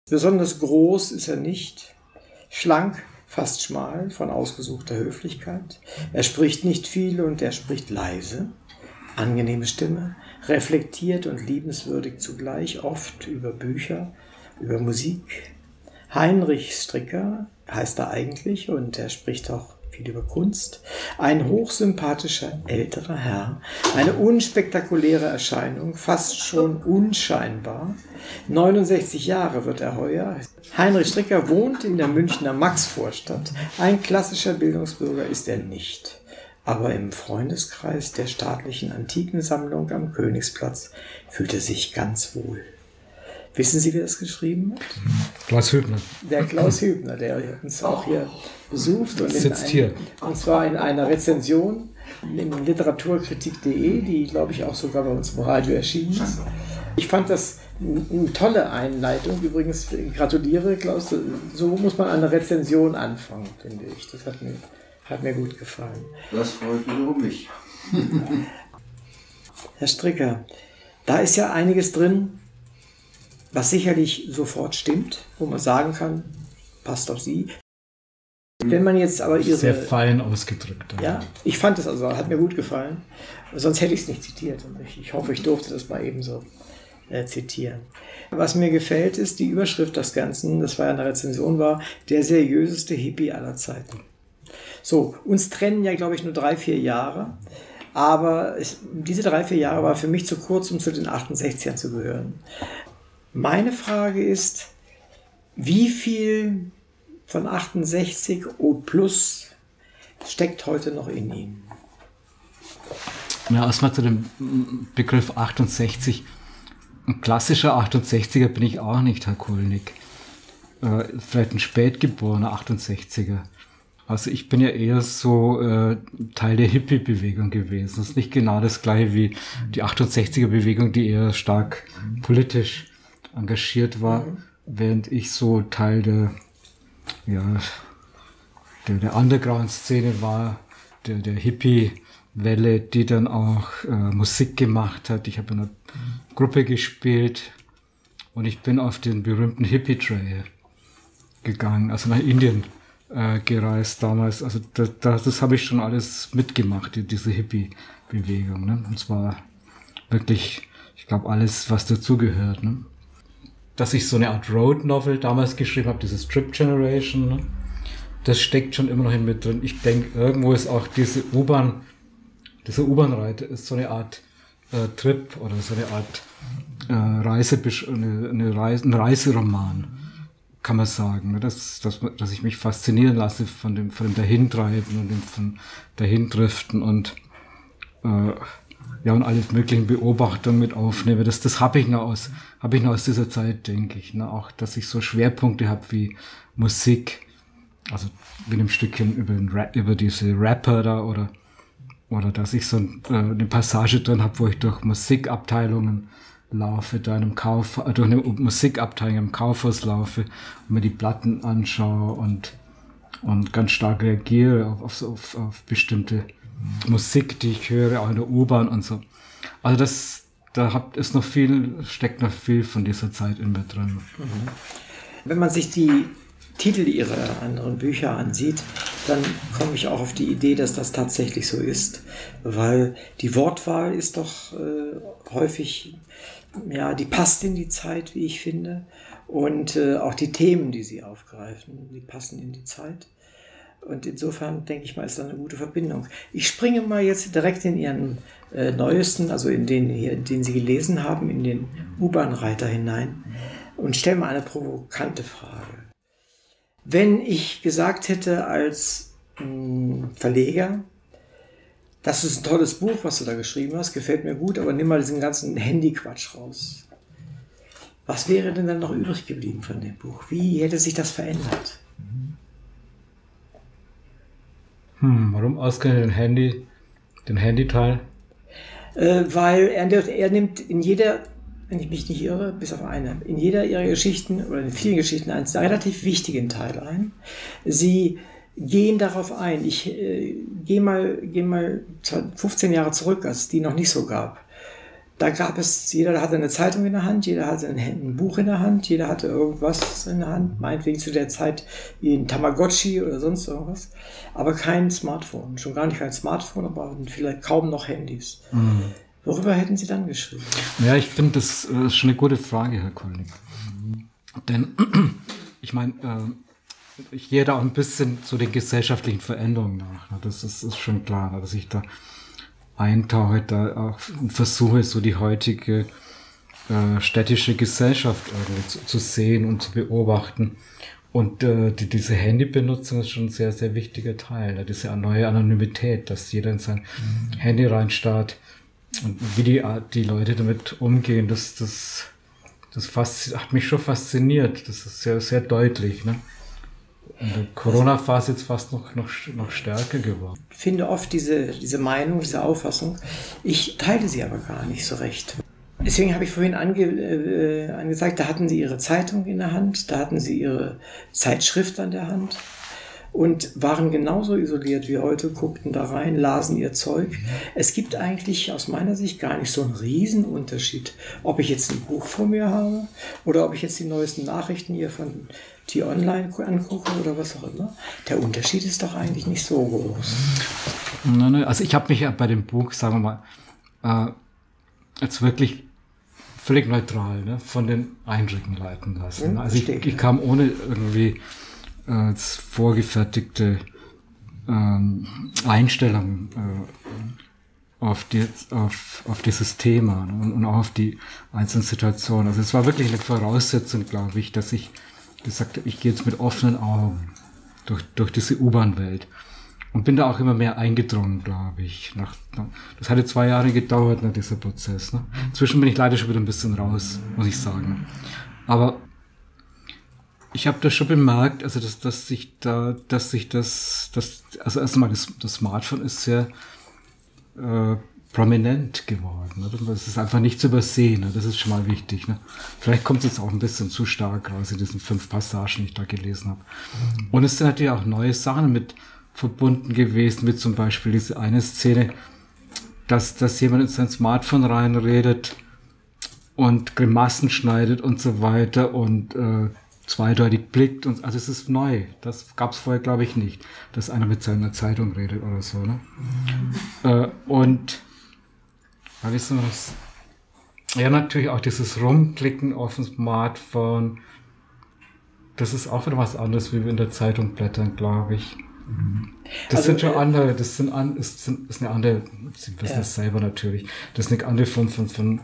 Speaker 3: Besonders groß ist er nicht, schlank, fast schmal, von ausgesuchter Höflichkeit. Er spricht nicht viel und er spricht leise. Angenehme Stimme, reflektiert und liebenswürdig zugleich, oft über Bücher, über Musik. Heinrich Stricker heißt er eigentlich und er spricht auch viel über Kunst. Ein hochsympathischer älterer Herr, eine unspektakuläre Erscheinung, fast schon unscheinbar. 69 Jahre wird er heuer. Heinrich Stricker wohnt in der Münchner Maxvorstadt. Ein klassischer Bildungsbürger ist er nicht. Aber im Freundeskreis der staatlichen Antikensammlung am Königsplatz fühlt er sich ganz wohl. Wissen Sie, wer das geschrieben hat?
Speaker 2: Klaus Hübner.
Speaker 3: Der Klaus Hübner, der uns auch hier besucht und,
Speaker 2: Sitzt
Speaker 3: ein,
Speaker 2: hier.
Speaker 3: und zwar in einer Rezension in literaturkritik.de, die glaube ich auch sogar bei uns im Radio erschienen ist. Ich fand das eine tolle Einleitung. Übrigens gratuliere Klaus, so muss man eine Rezension anfangen, finde ich. Das hat mir, hat mir gut gefallen.
Speaker 5: Das freut mich.
Speaker 3: Herr Stricker, da ist ja einiges drin, was sicherlich sofort stimmt, wo man sagen kann, passt auf Sie. Wenn man jetzt aber Ihre...
Speaker 2: Sehr fein ausgedrückt.
Speaker 3: Ja, ich fand es also, hat mir gut gefallen. Sonst hätte ich es nicht zitiert. Ich, ich hoffe, ich durfte das mal ebenso äh, zitieren. Was mir gefällt, ist die Überschrift des Ganzen, das war ja eine Rezension, war der seriöseste Hippie aller Zeiten. So, uns trennen ja, glaube ich, nur drei, vier Jahre. Aber es, diese drei, vier Jahre war für mich zu kurz, um zu den 68ern zu gehören. Meine Frage ist, wie viel von 68 O plus steckt heute noch in ihm?
Speaker 2: Ja, erstmal zu dem Begriff 68. Ein klassischer 68er bin ich auch nicht, Herr Kulnig. Äh, vielleicht ein spätgeborener 68er. Also ich bin ja eher so äh, Teil der Hippie-Bewegung gewesen. Das ist nicht genau das gleiche wie die 68er-Bewegung, die eher stark politisch engagiert war, mhm. während ich so Teil der, ja, der, der Underground-Szene war, der, der Hippie-Welle, die dann auch äh, Musik gemacht hat. Ich habe in einer Gruppe gespielt und ich bin auf den berühmten Hippie-Trail gegangen, also nach Indien äh, gereist damals. Also das, das, das habe ich schon alles mitgemacht, die, diese Hippie-Bewegung. Ne? Und zwar wirklich, ich glaube, alles, was dazugehört. Ne? Dass ich so eine Art Road-Novel damals geschrieben habe, diese Strip Generation, ne? das steckt schon immer noch in mir drin. Ich denke, irgendwo ist auch diese U-Bahn, dieser U-Bahn-Reiter ist so eine Art äh, Trip oder so eine Art äh, Reise, eine, eine Reise, ein Reiseroman kann man sagen, ne? dass, dass, dass ich mich faszinieren lasse von dem, von dem Dahintreiben und dem von Dahindriften und äh, ja und alle möglichen Beobachtungen mit aufnehme. Das, das habe ich noch aus, habe ich noch aus dieser Zeit, denke ich. Ne? Auch, dass ich so Schwerpunkte habe wie Musik, also mit einem Stückchen über, den Rap, über diese Rapper da oder oder dass ich so ein, äh, eine Passage drin habe, wo ich durch Musikabteilungen laufe, da in einem Kauf, äh, durch eine Musikabteilung im Kaufhaus laufe und mir die Platten anschaue und, und ganz stark reagiere auf, auf, auf bestimmte Musik, die ich höre, auch in der U-Bahn und so. Also das, da hat, ist noch viel, steckt noch viel von dieser Zeit in mir drin. Mhm.
Speaker 3: Wenn man sich die Titel ihrer anderen Bücher ansieht, dann komme ich auch auf die Idee, dass das tatsächlich so ist, weil die Wortwahl ist doch äh, häufig ja, die passt in die Zeit, wie ich finde. Und äh, auch die Themen, die sie aufgreifen, die passen in die Zeit. Und insofern denke ich mal, ist da eine gute Verbindung. Ich springe mal jetzt direkt in Ihren äh, neuesten, also in den, hier, den Sie gelesen haben, in den U-Bahn-Reiter hinein und stelle mal eine provokante Frage. Wenn ich gesagt hätte als mh, hm, Verleger, das ist ein tolles Buch, was du da geschrieben hast, gefällt mir gut, aber nimm mal diesen ganzen Handy-Quatsch raus. Was wäre denn dann noch übrig geblieben von dem Buch? Wie hätte sich das verändert?
Speaker 2: Hm, warum ausgerechnet den Handy, den Handy-Teil?
Speaker 3: Äh, weil er, er nimmt in jeder, wenn ich mich nicht irre, bis auf eine, in jeder ihrer Geschichten oder in vielen Geschichten einen relativ wichtigen Teil ein. Sie gehen darauf ein. Ich äh, gehe mal, geh mal 15 Jahre zurück, als es die noch nicht so gab. Da gab es, jeder hatte eine Zeitung in der Hand, jeder hatte ein, ein Buch in der Hand, jeder hatte irgendwas in der Hand, meinetwegen zu der Zeit wie ein Tamagotchi oder sonst irgendwas, aber kein Smartphone. Schon gar nicht kein Smartphone, aber vielleicht kaum noch Handys. Mhm. Worüber hätten Sie dann geschrieben?
Speaker 2: Ja, ich finde, das äh, ist schon eine gute Frage, Herr Kolling. Denn ich meine, äh, ich gehe da auch ein bisschen zu den gesellschaftlichen Veränderungen nach. Ne? Das ist, ist schon klar, ne? dass ich da eintauche, da auch versuche, so die heutige äh, städtische Gesellschaft irgendwie zu, zu, sehen und zu beobachten. Und äh, die, diese Handybenutzung ist schon ein sehr, sehr wichtiger Teil. Ne? Diese neue Anonymität, dass jeder in sein mhm. Handy reinstarrt und wie die, die Leute damit umgehen, das, das, das hat mich schon fasziniert. Das ist sehr, sehr deutlich. Ne? In der Corona-Phase jetzt fast noch, noch, noch stärker geworden.
Speaker 3: Ich finde oft diese, diese Meinung, diese Auffassung, ich teile sie aber gar nicht so recht. Deswegen habe ich vorhin ange, äh, angesagt, da hatten sie ihre Zeitung in der Hand, da hatten sie ihre Zeitschrift an der Hand und waren genauso isoliert wie heute, guckten da rein, lasen ihr Zeug. Es gibt eigentlich aus meiner Sicht gar nicht so einen Riesenunterschied, ob ich jetzt ein Buch vor mir habe oder ob ich jetzt die neuesten Nachrichten hier von T-Online angucke oder was auch immer. Der Unterschied ist doch eigentlich nicht so groß.
Speaker 2: Also ich habe mich ja bei dem Buch, sagen wir mal, äh, jetzt wirklich völlig neutral ne, von den Eindrücken leiten lassen.
Speaker 3: Hm,
Speaker 2: also ich, ich kam ohne irgendwie äh, vorgefertigte ähm, Einstellung äh, auf, die, auf, auf dieses Thema ne, und, und auch auf die einzelnen Situationen. Also es war wirklich eine Voraussetzung, glaube ich, dass ich gesagt habe, ich gehe jetzt mit offenen Augen durch, durch diese U-Bahn-Welt. Und bin da auch immer mehr eingedrungen, glaube ich. Nach, das hatte zwei Jahre gedauert, ne, dieser Prozess. Ne. Inzwischen bin ich leider schon wieder ein bisschen raus, muss ich sagen. Aber ich habe das schon bemerkt, also dass, dass sich da, dass sich das, das also erstmal das, das Smartphone ist sehr äh, prominent geworden. Ne? Das ist einfach nicht zu übersehen. Ne? Das ist schon mal wichtig. Ne? Vielleicht kommt es jetzt auch ein bisschen zu stark raus in diesen fünf Passagen, die ich da gelesen habe. Und es sind natürlich auch neue Sachen mit verbunden gewesen, wie zum Beispiel diese eine Szene, dass, dass jemand in sein Smartphone reinredet und Grimassen schneidet und so weiter und äh, zweideutig blickt und also es ist neu. Das gab es vorher, glaube ich, nicht, dass einer mit seiner Zeitung redet oder so. Ne? Äh, und was? Ja, natürlich auch dieses Rumklicken auf dem Smartphone. Das ist auch wieder was anderes, wie wir in der Zeitung blättern, glaube ich. Das
Speaker 3: Also,
Speaker 2: sind schon
Speaker 3: äh,
Speaker 2: andere, das sind, an, ist, sind, ist eine andere, Sie wissen
Speaker 3: Ja.
Speaker 2: das selber natürlich, das ist eine andere Form von, von,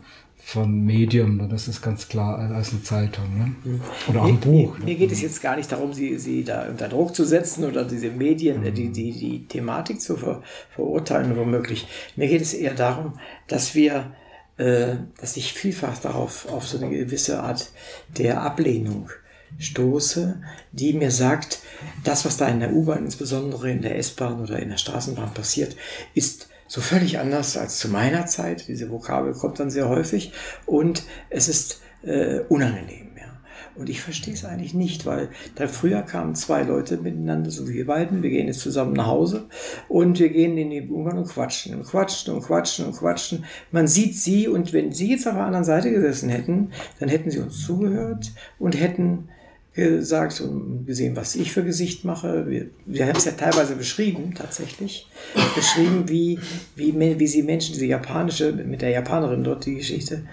Speaker 2: von Medium, ne? das ist ganz klar, als eine Zeitung. Ne? Oder auch ein Buch.
Speaker 3: mir,
Speaker 2: ne?
Speaker 3: mir geht es jetzt gar nicht darum, sie, sie da unter Druck zu setzen oder diese Medien, äh, die, die, die Thematik zu ver, verurteilen, womöglich. Mir geht es eher darum, dass wir, äh, dass ich vielfach darauf auf so eine gewisse Art der Ablehnung stoße, die mir sagt, das, was da in der U-Bahn, insbesondere in der S-Bahn oder in der Straßenbahn passiert, ist so völlig anders als zu meiner Zeit. Diese Vokabel kommt dann sehr häufig und es ist äh, unangenehm. Ja. Und ich verstehe es eigentlich nicht, weil da früher kamen zwei Leute miteinander, so wie wir beiden. Wir gehen jetzt zusammen nach Hause und wir gehen in die U-Bahn und quatschen und quatschen und quatschen und quatschen. Man sieht sie und wenn sie jetzt auf der anderen Seite gesessen hätten, dann hätten sie uns zugehört und hätten gesagt und gesehen, was ich für Gesicht mache. Wir, wir haben es ja teilweise beschrieben, tatsächlich. Beschrieben, wie, wie, wie sie Menschen, diese japanische, mit der Japanerin dort die Geschichte,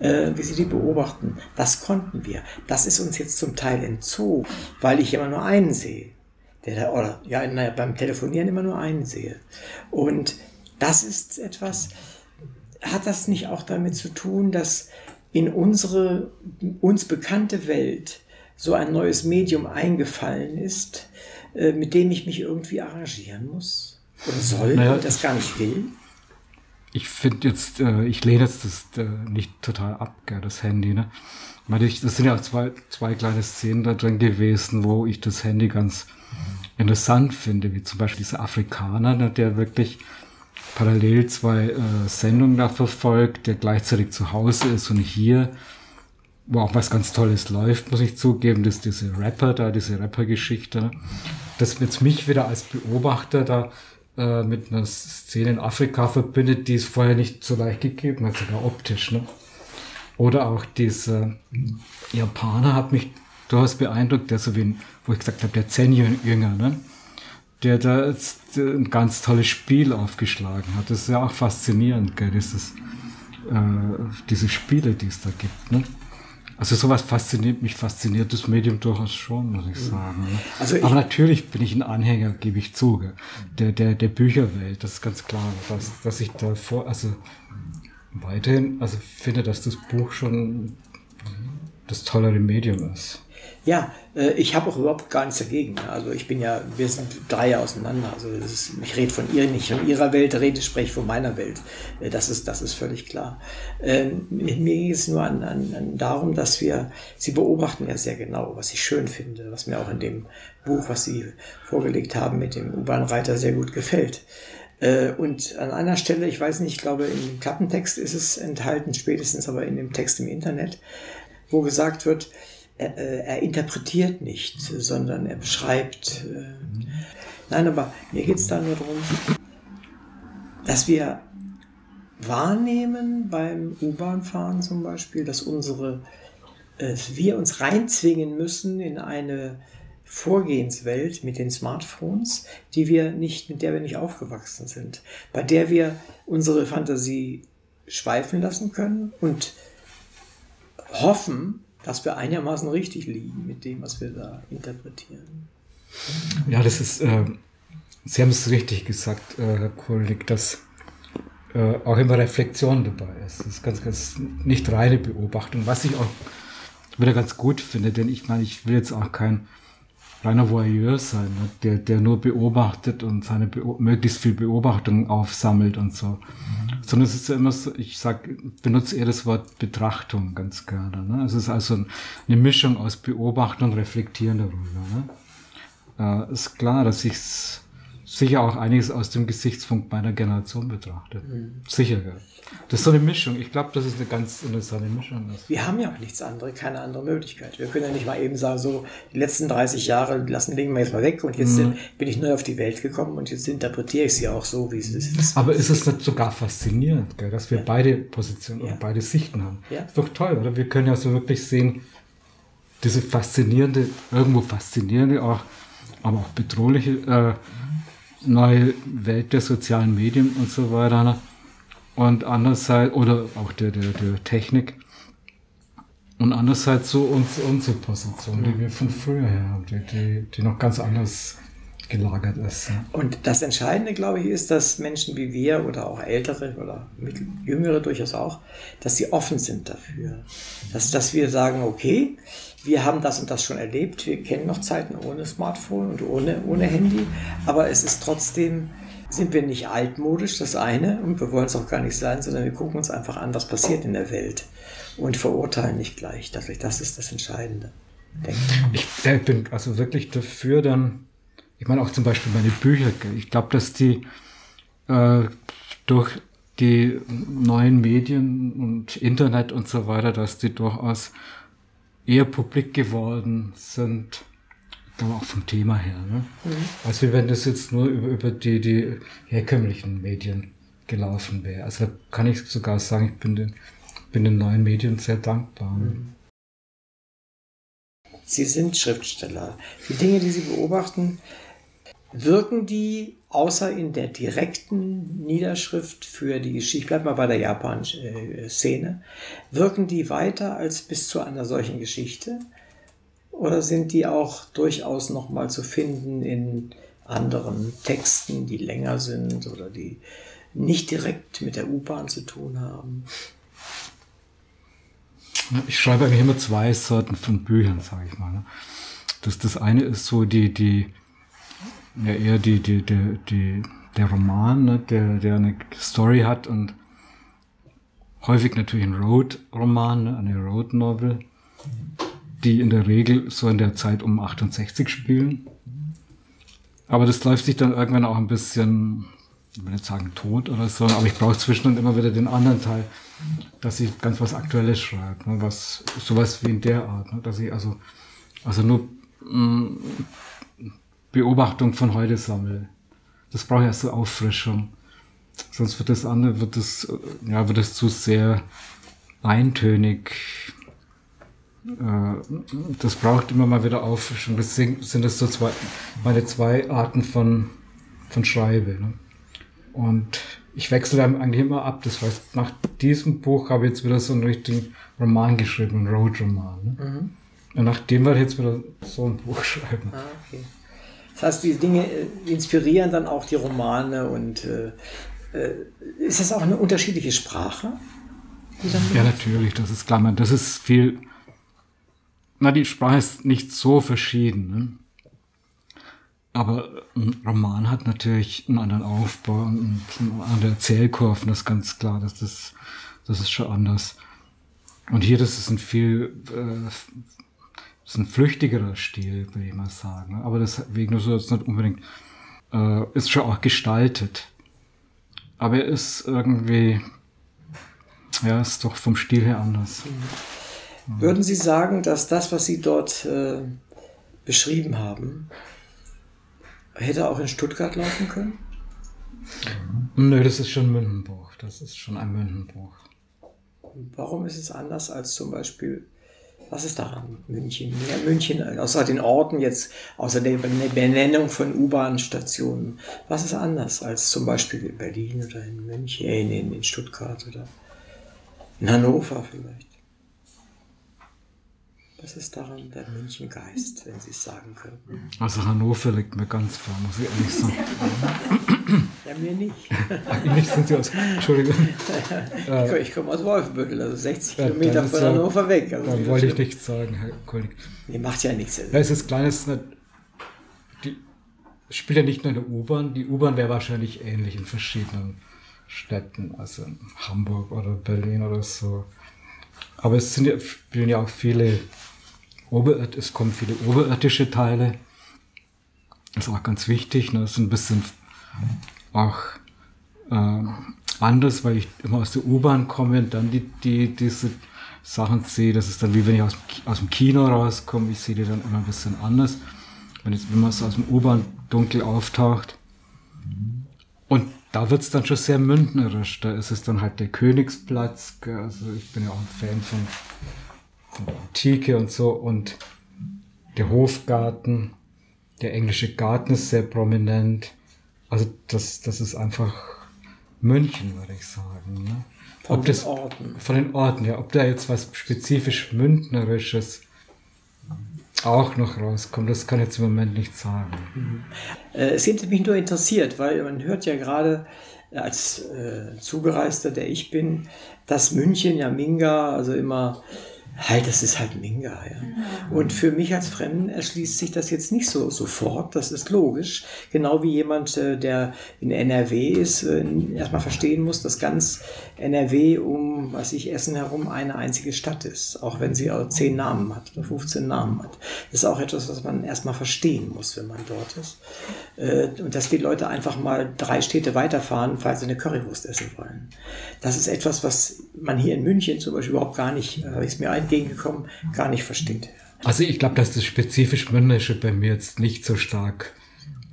Speaker 3: äh, wie sie die beobachten. Das konnten wir. Das ist uns jetzt zum Teil entzogen, weil ich immer nur einen sehe. Der oder ja, naja, beim Telefonieren immer nur einen sehe. Und das ist etwas, hat das nicht auch damit zu tun, dass in unsere uns bekannte Welt so ein neues Medium eingefallen ist, äh, mit dem ich mich irgendwie arrangieren muss oder soll
Speaker 2: Naja,
Speaker 3: und das gar nicht will?
Speaker 2: Ich finde jetzt, äh, ich lehne jetzt das äh, nicht total ab, das Handy, ne? Ich, das sind ja auch zwei, zwei kleine Szenen da drin gewesen, wo ich das Handy ganz interessant finde, wie zum Beispiel dieser Afrikaner, ne, der wirklich parallel zwei äh, Sendungen da verfolgt, der gleichzeitig zu Hause ist und hier, wo auch was ganz Tolles läuft, muss ich zugeben, dass diese Rapper da, diese Rapper-Geschichte, das jetzt mich wieder als Beobachter da äh, mit einer Szene in Afrika verbindet, die es vorher nicht so leicht gegeben hat, sogar optisch. Ne? Oder auch dieser Japaner hat mich durchaus beeindruckt, der so wie, ein, wo ich gesagt habe, der Zen-Jünger, ne? der da jetzt äh, ein ganz tolles Spiel aufgeschlagen hat. Das ist ja auch faszinierend, gell? Dieses, äh, diese Spiele, die es da gibt. Ne? Also sowas fasziniert mich, fasziniert das Medium durchaus schon, muss ich sagen. Ne?
Speaker 3: Also ich-
Speaker 2: Aber natürlich bin ich ein Anhänger, gebe ich zu, der, der, der Bücherwelt, das ist ganz klar, dass, dass ich da vor, also weiterhin, also finde, dass das Buch schon das tollere Medium ist.
Speaker 3: Ja, äh, ich habe auch überhaupt gar nichts dagegen. Also ich bin ja, wir sind drei Jahre auseinander. Also ist, ich rede von ihr nicht von ihrer Welt, rede, spreche von meiner Welt. Äh, Das ist, das ist völlig klar. Ähm, Mir geht es nur an, an, an darum, dass wir, Sie beobachten ja sehr genau, was ich schön finde, was mir auch in dem Buch, was Sie vorgelegt haben mit dem U-Bahn-Reiter sehr gut gefällt. Äh, Und an einer Stelle, ich weiß nicht, ich glaube, im Klappentext ist es enthalten, spätestens aber in dem Text im Internet, wo gesagt wird, er, äh, er interpretiert nicht, sondern er beschreibt. Äh, nein, aber mir geht es da nur darum, dass wir wahrnehmen beim U-Bahn-Fahren zum Beispiel, dass unsere, äh, wir uns reinzwingen müssen in eine Vorgehenswelt mit den Smartphones, die wir nicht, mit der wir nicht aufgewachsen sind, bei der wir unsere Fantasie schweifen lassen können und hoffen, dass wir einigermaßen richtig liegen mit dem, was wir da interpretieren.
Speaker 2: Ja, das ist, äh, Sie haben es richtig gesagt, äh, Herr Kohlig, dass äh, auch immer Reflexion dabei ist. Das ist ganz, ganz nicht reine Beobachtung, was ich auch wieder ganz gut finde, denn ich meine, ich will jetzt auch kein reiner Voyeur sein, ne? der, der nur beobachtet und seine Beo möglichst viel Beobachtung aufsammelt und so. Mhm. Sondern es ist ja immer so, ich sag, benutze eher das Wort Betrachtung ganz gerne. Ne? Es ist also eine Mischung aus Beobachten und Reflektieren darüber. Ne? Äh, ist klar, dass ich sicher auch einiges aus dem Gesichtspunkt meiner Generation betrachte. Mhm. Sicher, ja. Das ist so eine Mischung. Ich glaube, das ist eine ganz interessante Mischung.
Speaker 3: Wir haben ja auch nichts anderes, keine andere Möglichkeit. Wir können ja nicht mal eben sagen, so die letzten 30 Jahre lassen legen wir jetzt mal weg und jetzt mhm. bin ich neu auf die Welt gekommen und jetzt interpretiere ich sie auch so, wie sie ist.
Speaker 2: Aber ist es nicht sogar faszinierend, gell, dass wir ja. beide Positionen ja. und beide Sichten haben? Ja. Ist doch toll, oder? Wir können ja so wirklich sehen, diese faszinierende, irgendwo faszinierende, auch, aber auch bedrohliche äh, neue Welt der sozialen Medien und so weiter. Und andererseits, oder auch der, der, der Technik. Und andererseits so uns, unsere Position, die wir von früher her haben, die, die, die noch ganz anders gelagert ist.
Speaker 3: Und das Entscheidende, glaube ich, ist, dass Menschen wie wir oder auch Ältere oder Jüngere durchaus auch, dass sie offen sind dafür. Dass, dass wir sagen, okay, wir haben das und das schon erlebt, wir kennen noch Zeiten ohne Smartphone und ohne, ohne Handy, aber es ist trotzdem sind wir nicht altmodisch, das eine, und wir wollen es auch gar nicht sein, sondern wir gucken uns einfach an, was passiert in der Welt und verurteilen nicht gleich. Das, das ist das Entscheidende.
Speaker 2: Ich äh, bin also wirklich dafür dann, ich meine auch zum Beispiel meine Bücher, ich glaube, dass die äh, durch die neuen Medien und Internet und so weiter, dass die durchaus eher publik geworden sind aber auch vom Thema her. Ne? Mhm. Also wenn das jetzt nur über, über die, die herkömmlichen Medien gelaufen wäre. Also da kann ich sogar sagen, ich bin den, bin den neuen Medien sehr dankbar. Mhm.
Speaker 3: Sie sind Schriftsteller. Die Dinge, die Sie beobachten, wirken die außer in der direkten Niederschrift für die Geschichte, ich bleibe mal bei der Japan-Szene, wirken die weiter als bis zu einer solchen Geschichte? Oder sind die auch durchaus nochmal zu finden in anderen Texten, die länger sind oder die nicht direkt mit der U-Bahn zu tun haben?
Speaker 2: Ich schreibe eigentlich immer zwei Sorten von Büchern, sage ich mal. Ne? Das, das eine ist so die, die, ja eher die, die, die, die der Roman, ne? der, der eine Story hat und häufig natürlich ein Road-Roman, ne? eine Road-Novel die in der Regel so in der Zeit um 68 spielen. Aber das läuft sich dann irgendwann auch ein bisschen, ich will nicht sagen tot oder so, aber ich brauche zwischendurch immer wieder den anderen Teil, dass ich ganz was Aktuelles schreibe, ne, was, sowas wie in der Art, ne, dass ich also, also nur mh, mm, Beobachtung von heute sammle. Das brauche ich erst so Auffrischung. Sonst wird das andere, wird das, ja, wird das zu sehr eintönig, äh, das braucht immer mal wieder Auffrischung. Deswegen sind das so zwei, meine zwei Arten von, von Schreibe. Ne? Und ich wechsle dann eigentlich immer ab. Das heißt, nach diesem Buch habe ich jetzt wieder so einen richtigen Roman geschrieben, einen Road-Roman. Ne? Mhm. Und nach dem werde ich jetzt wieder so ein Buch schreiben. Ah, okay.
Speaker 3: Das heißt, die Dinge äh, inspirieren dann auch die Romane und äh, äh, ist das auch eine unterschiedliche Sprache?
Speaker 2: Ja, natürlich, das ist klar. Das ist viel na, die Sprache ist nicht so verschieden. Ne? Aber ein Roman hat natürlich einen anderen Aufbau und andere Erzählkurven, das ist ganz klar, dass das, das ist schon anders. Und hier, das ist ein viel, äh, ist ein flüchtigerer Stil, würde ich mal sagen. Ne? Aber deswegen so jetzt nicht unbedingt, äh, ist schon auch gestaltet. Aber er ist irgendwie, ja, ist doch vom Stil her anders. Mhm.
Speaker 3: Würden Sie sagen, dass das, was Sie dort äh, beschrieben haben, hätte auch in Stuttgart laufen können?
Speaker 2: Nö, das ist schon Mündenbruch. Das ist schon ein Mündenbruch.
Speaker 3: Warum ist es anders als zum Beispiel, was ist daran? München, ja, München, außer den Orten jetzt, außer der Benennung von U-Bahn-Stationen. Was ist anders als zum Beispiel in Berlin oder in München, äh, in, in Stuttgart oder in Hannover vielleicht? Was ist daran der München-Geist, wenn Sie es sagen können?
Speaker 2: Also Hannover liegt mir ganz vor, muss ich ehrlich sagen.
Speaker 3: Ja, mir nicht.
Speaker 2: nicht sind Sie aus. Entschuldigung.
Speaker 3: Ich, ich komme aus Wolfenbüttel, also 60
Speaker 2: Ja,
Speaker 3: Kilometer von
Speaker 2: ja-
Speaker 3: Hannover weg. Also
Speaker 2: Dann wollte ich nichts sagen, Herr Kolleg.
Speaker 3: Nee, macht ja nichts.
Speaker 2: Ja, es ist kleines. Die spielt ja nicht nur in der U-Bahn. Die U-Bahn wäre wahrscheinlich ähnlich in verschiedenen Städten, also in Hamburg oder Berlin oder so. Aber es sind ja, spielen ja auch viele Oberirt, es kommen viele oberirdische Teile. Das ist auch ganz wichtig. Ne? Das ist ein bisschen auch ähm, anders, weil ich immer aus der U-Bahn komme und dann die, die, diese Sachen sehe. Das ist dann wie wenn ich aus, aus dem Kino rauskomme. Ich sehe die dann immer ein bisschen anders. Wenn, jetzt, wenn man so aus dem U-Bahn dunkel auftaucht. Und da wird es dann schon sehr mündnerisch. Da ist es dann halt der Königsplatz. Also ich bin ja auch ein Fan von, von Antike und so. Und der Hofgarten, der englische Garten ist sehr prominent. Also das, das ist einfach München, würde ich sagen. Ne?
Speaker 3: Von
Speaker 2: Ob
Speaker 3: den
Speaker 2: das,
Speaker 3: Orten.
Speaker 2: Von den Orten, ja. Ob da jetzt was spezifisch Mündnerisches auch noch rauskommt, das kann ich jetzt im Moment nicht sagen.
Speaker 3: Äh, Es hätte mich nur interessiert, weil man hört ja gerade äh, als äh, Zugereister, der ich bin, dass München ja Minga, also immer, halt, das ist halt Minga. Ja. Und für mich als Fremden erschließt sich das jetzt nicht so sofort, das ist logisch. Genau wie jemand, äh, der in NRW ist, äh, erstmal verstehen muss, dass ganz NRW um, was ich, Essen herum eine einzige Stadt ist, auch wenn sie zehn Namen hat oder 15 Namen hat. Das ist auch etwas, was man erstmal verstehen muss, wenn man dort ist. Äh, Und dass die Leute einfach mal drei Städte weiterfahren, falls sie eine Currywurst essen wollen. Das ist etwas, was man hier in München zum Beispiel überhaupt gar nicht, äh, ist mir entgegengekommen, gar nicht versteht.
Speaker 2: Also ich glaube, dass das spezifisch Münderische bei mir jetzt nicht so stark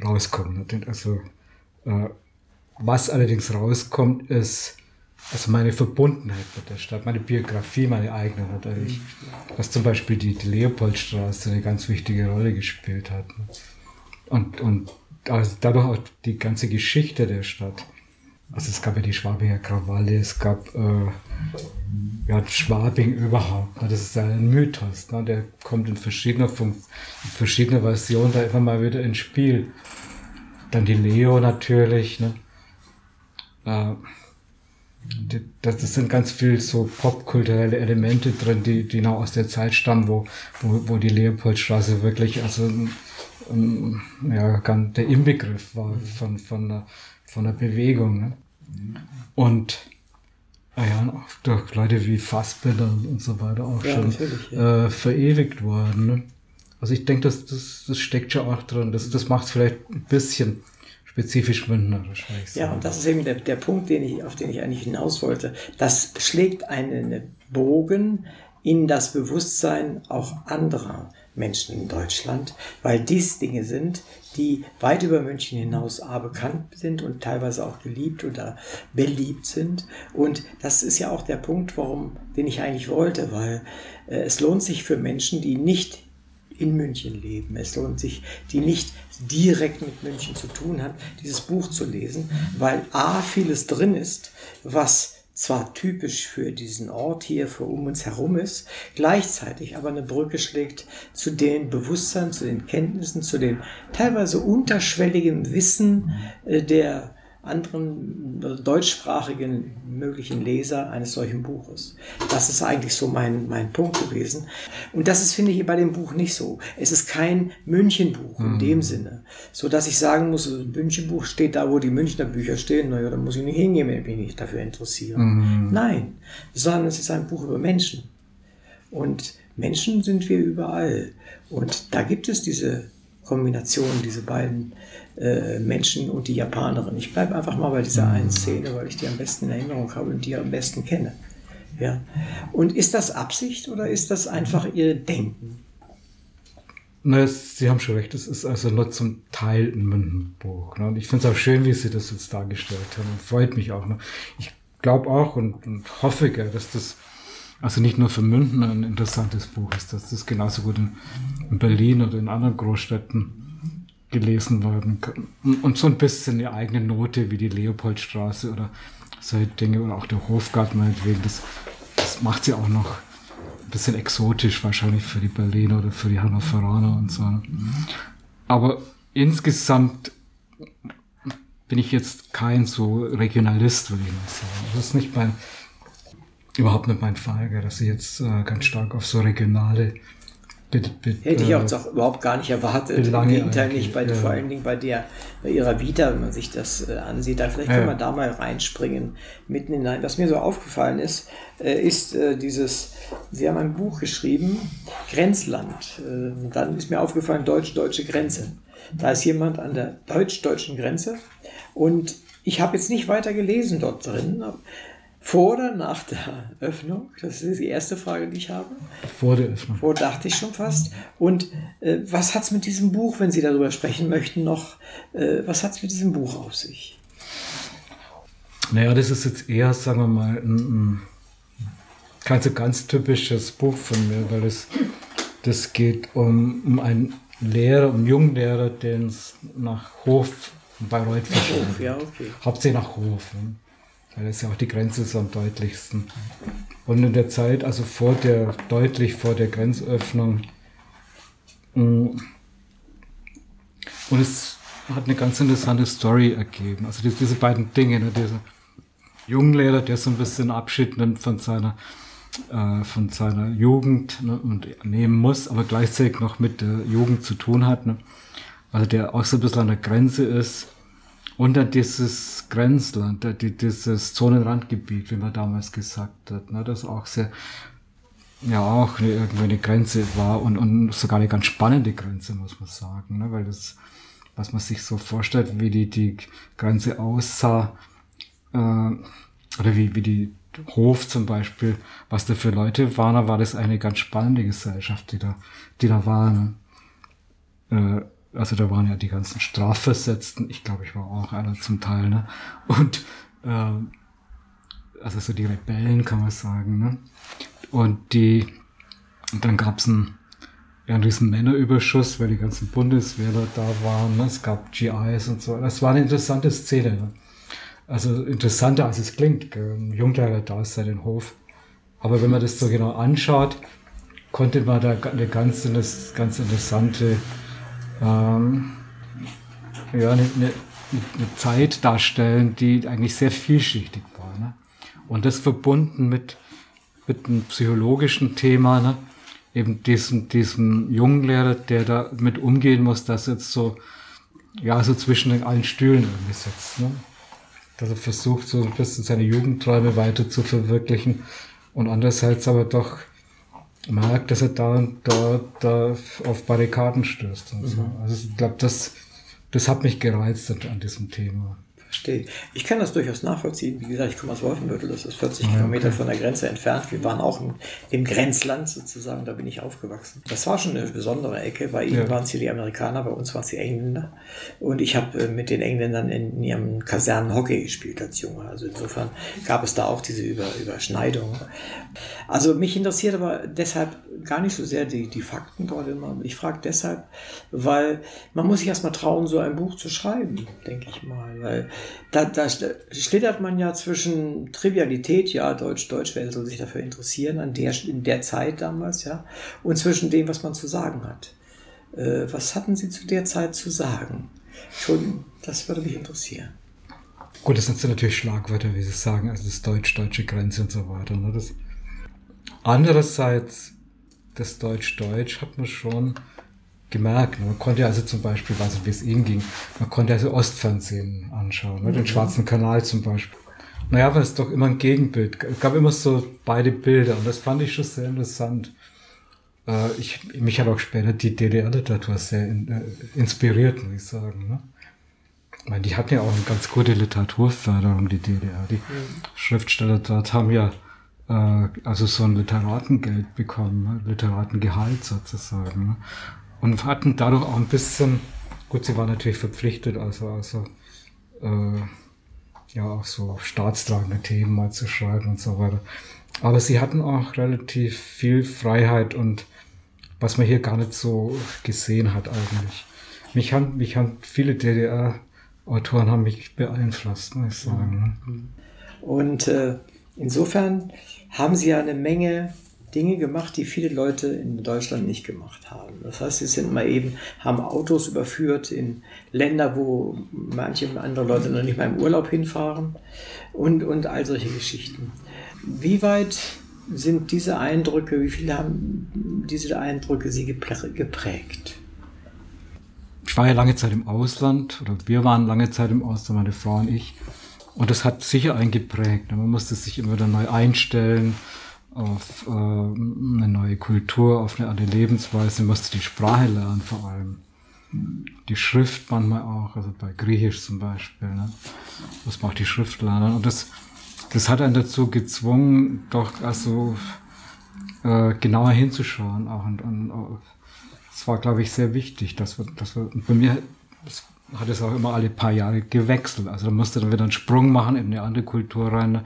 Speaker 2: rauskommt. Also äh, was allerdings rauskommt, ist also meine Verbundenheit mit der Stadt, meine Biografie, meine eigene natürlich. Dass zum Beispiel die, die Leopoldstraße eine ganz wichtige Rolle gespielt hat. Und, und also dadurch auch die ganze Geschichte der Stadt. Also es gab ja die Schwabinger Krawalle, es gab äh, ja, Schwabing überhaupt. Ne? Das ist ja ein Mythos. Ne? Der kommt in verschiedener, in verschiedener Version da immer mal wieder ins Spiel. Dann die Leo natürlich. Ne? Äh, das, das sind ganz viel so popkulturelle Elemente drin, die, die noch aus der Zeit stammen, wo, wo, wo die Leopoldstraße wirklich also ein, ja, der Inbegriff war von, von, der, von der Bewegung. Ne? Und ah ja, durch Leute wie Fassbinder und so weiter auch
Speaker 3: Ja,
Speaker 2: schon
Speaker 3: ja.
Speaker 2: äh, verewigt worden. Ne? Also ich denke, das, das, das steckt schon auch drin. Das, das macht es vielleicht ein bisschen spezifisch mündnerisch.
Speaker 3: Ja, und das ist eben der, der Punkt, den ich, auf den ich eigentlich hinaus wollte. Das schlägt einen Bogen in das Bewusstsein auch anderer Menschen in Deutschland, weil dies Dinge sind, die weit über München hinaus A bekannt sind und teilweise auch geliebt oder beliebt sind. Und das ist ja auch der Punkt, warum, den ich eigentlich wollte, weil äh, es lohnt sich für Menschen, die nicht in München leben. Es lohnt sich, die nicht direkt mit München zu tun hat, dieses Buch zu lesen, weil A, vieles drin ist, was zwar typisch für diesen Ort hier, für um uns herum ist, gleichzeitig aber eine Brücke schlägt zu den Bewusstsein, zu den Kenntnissen, zu dem teilweise unterschwelligen Wissen äh, der anderen äh, deutschsprachigen möglichen Leser eines solchen Buches. Das ist eigentlich so mein, mein Punkt gewesen. Und das ist, finde ich, bei dem Buch nicht so. Es ist kein Münchenbuch in dem Sinne, so dass ich sagen muss, ein Münchenbuch steht da, wo die Münchner Bücher stehen. Naja, da muss ich nicht hingehen, wenn ich mich nicht dafür interessiere. Nein, sondern es ist ein Buch über Menschen. Und Menschen sind wir überall. Und da gibt es diese Kombination, diese beiden äh, Menschen und die Japanerin. Ich bleibe einfach mal bei dieser einen Szene, weil ich die am besten in Erinnerung habe und die am besten kenne. Ja. Und ist das Absicht oder ist das einfach Ihr Denken?
Speaker 2: Na, es, Sie haben schon recht, es ist also nur zum Teil ein Mündenbuch. Ne? Und ich finde es auch schön, wie Sie das jetzt dargestellt haben. Freut mich auch. Ne? Ich glaube auch und, und hoffe, gell, dass das also nicht nur für München ein interessantes Buch ist, dass das genauso gut in, in Berlin oder in anderen Großstädten gelesen werden kann. Und so ein bisschen die eigene Note wie die Leopoldstraße oder solche Dinge oder auch der Hofgarten meinetwegen, das, das macht sie auch noch ein bisschen exotisch wahrscheinlich für die Berliner oder für die Hannoveraner und so. Aber insgesamt bin ich jetzt kein so Regionalist, würde ich mal sagen. Das ist nicht mein, überhaupt nicht mein Fall, dass ich jetzt äh, ganz stark auf so regionale
Speaker 3: Hätte ich auch,
Speaker 2: äh,
Speaker 3: auch überhaupt gar nicht erwartet. Im Gegenteil nicht, bei,
Speaker 2: ja.
Speaker 3: vor allen Dingen bei der, bei ihrer Vita, wenn man sich das äh, ansieht. Da vielleicht
Speaker 2: Ja, ja.
Speaker 3: wir da mal reinspringen, mitten hinein. Was mir so aufgefallen ist, äh, ist äh, dieses, Sie haben ein Buch geschrieben, Grenzland. Äh, dann ist mir aufgefallen, deutsch-deutsche Grenze. Da ist jemand an der deutsch-deutschen Grenze und ich habe jetzt nicht weiter gelesen dort drin. Vor oder nach der Öffnung? Das ist die erste Frage, die ich habe.
Speaker 2: vor der Öffnung.
Speaker 3: Vor dachte ich schon fast. Und äh, was hat es mit diesem Buch, wenn Sie darüber sprechen möchten, noch, äh, was hat es mit diesem Buch auf sich?
Speaker 2: Naja, das ist jetzt eher, sagen wir mal, ein, ein kein so ganz typisches Buch von mir, weil es das geht um, um einen Lehrer, um einen jungen Lehrer, den es nach Hof Bayreuth.
Speaker 3: Hof, ja, okay.
Speaker 2: Hauptsächlich nach Hof, ne? Weil das ja auch die Grenze ist am deutlichsten. Und in der Zeit, also vor der, deutlich vor der Grenzöffnung, mh, und es hat eine ganz interessante Story ergeben. Also die, diese beiden Dinge, ne? dieser Junglehrer, der so ein bisschen Abschied nimmt von seiner, äh, von seiner Jugend ne? und nehmen muss, aber gleichzeitig noch mit der Jugend zu tun hat. Ne? Also der auch so ein bisschen an der Grenze ist. Dann dieses Grenzland, die- dieses Zonenrandgebiet, wie man damals gesagt hat, ne? das auch sehr, ja auch irgendwie eine Grenze war und, und sogar eine ganz spannende Grenze, muss man sagen, ne? weil das, was man sich so vorstellt, wie die, die Grenze aussah, äh, oder wie, wie die Hof zum Beispiel, was da für Leute waren, da war das eine ganz spannende Gesellschaft, die da, die da war. Ne? Äh, also da waren ja die ganzen Strafversetzten, ich glaube, ich war auch einer zum Teil, ne? Und ähm, also so die Rebellen, kann man sagen, ne? Und die, und dann gab es einen, ja, einen riesen Männerüberschuss, weil die ganzen Bundeswehrler da waren, ne? Es gab GIs und so. Das war eine interessante Szene, ne? Also interessanter als es klingt, ein Jungleiter da ist seit den Hof. Aber wenn man das so genau anschaut, konnte man da eine ganz, ganz interessante ähm, ja, eine, eine, eine Zeit darstellen, die eigentlich sehr vielschichtig war. Ne? Und das verbunden mit, mit einem psychologischen Thema, ne? eben diesem, diesem jungen Lehrer, der da mit umgehen muss, dass jetzt so, ja, so zwischen den allen Stühlen irgendwie sitzt. Ne? Dass er versucht, so ein bisschen seine Jugendträume weiter zu verwirklichen und andererseits aber doch merkt, dass er da und da, da auf Barrikaden stößt. Und so. Also ich glaube, das, das hat mich gereizt an diesem Thema.
Speaker 3: Verstehe. Ich kann das durchaus nachvollziehen. Wie gesagt, ich komme aus Wolfenbüttel, das ist 40
Speaker 2: Ah, ja,
Speaker 3: Kilometer
Speaker 2: okay.
Speaker 3: von der Grenze entfernt. Wir waren auch im, im Grenzland sozusagen, da bin ich aufgewachsen. Das war schon eine besondere Ecke. Bei Ihnen
Speaker 2: Ja.
Speaker 3: waren es hier die Amerikaner, bei uns waren es die Engländer. Und ich habe äh, mit den Engländern in ihrem Kasernen Hockey gespielt als Junge. Also insofern gab es da auch diese Über Überschneidung. Also mich interessiert aber deshalb gar nicht so sehr die, die Fakten dort immer. Ich frage deshalb, weil man muss sich erstmal trauen, so ein Buch zu schreiben, denke ich mal. Weil da, da schlittert man ja zwischen Trivialität, ja, Deutsch, Deutsch, wer soll sich dafür interessieren, an der, in der Zeit damals, ja, und zwischen dem, was man zu sagen hat. Äh, was hatten Sie zu der Zeit zu sagen? Entschuldigung, das würde mich interessieren.
Speaker 2: Gut, das sind natürlich Schlagwörter, wie Sie sagen, also das Deutsch-deutsche Grenze und so weiter. Ne? Das, andererseits, das Deutsch-Deutsch hat man schon gemerkt. Ne? Man konnte also zum Beispiel, weiß nicht, wie es Ihnen ging, man konnte also Ostfernsehen anschauen, ne? den Schwarzen Kanal zum Beispiel. Naja, aber es ist doch immer ein Gegenbild. Es gab immer so beide Bilder und das fand ich schon sehr interessant. Äh, ich, mich hat auch später die DDR-Literatur sehr in, äh, inspiriert, muss ich sagen. Ne? Ich meine, die hatten ja auch eine ganz gute Literaturförderung, die DDR. Die Schriftsteller dort haben ja äh, also so ein Literatengeld bekommen, ne? Literatengehalt sozusagen. Und hatten dadurch auch ein bisschen, gut, sie waren natürlich verpflichtet, also, also äh, ja auch so staatstragende Themen mal zu schreiben und so weiter. Aber sie hatten auch relativ viel Freiheit und was man hier gar nicht so gesehen hat eigentlich. Mich haben, mich haben viele DDR-Autoren haben mich beeinflusst, muss ich sagen. Ne?
Speaker 3: Und äh, insofern haben sie ja eine Menge Dinge gemacht, die viele Leute in Deutschland nicht gemacht haben. Das heißt, sie sind mal eben, haben Autos überführt in Länder, wo manche andere Leute noch nicht mal im Urlaub hinfahren und, und all solche Geschichten. Wie weit sind diese Eindrücke, wie viele haben diese Eindrücke Sie geprägt?
Speaker 2: Ich war ja lange Zeit im Ausland, oder wir waren lange Zeit im Ausland, meine Frau und ich. Und das hat sicher eingeprägt. Man musste sich immer wieder neu einstellen auf äh, eine neue Kultur, auf eine andere Lebensweise, musste die Sprache lernen vor allem. Die Schrift manchmal auch, also bei Griechisch zum Beispiel, ne? muss man auch die Schrift lernen. Und das, das hat einen dazu gezwungen, doch also äh, genauer hinzuschauen auch. Und, und das war, glaube ich, sehr wichtig, dass wir, dass wir bei mir das hat es auch immer alle paar Jahre gewechselt. Also da musste dann wieder einen Sprung machen in eine andere Kultur rein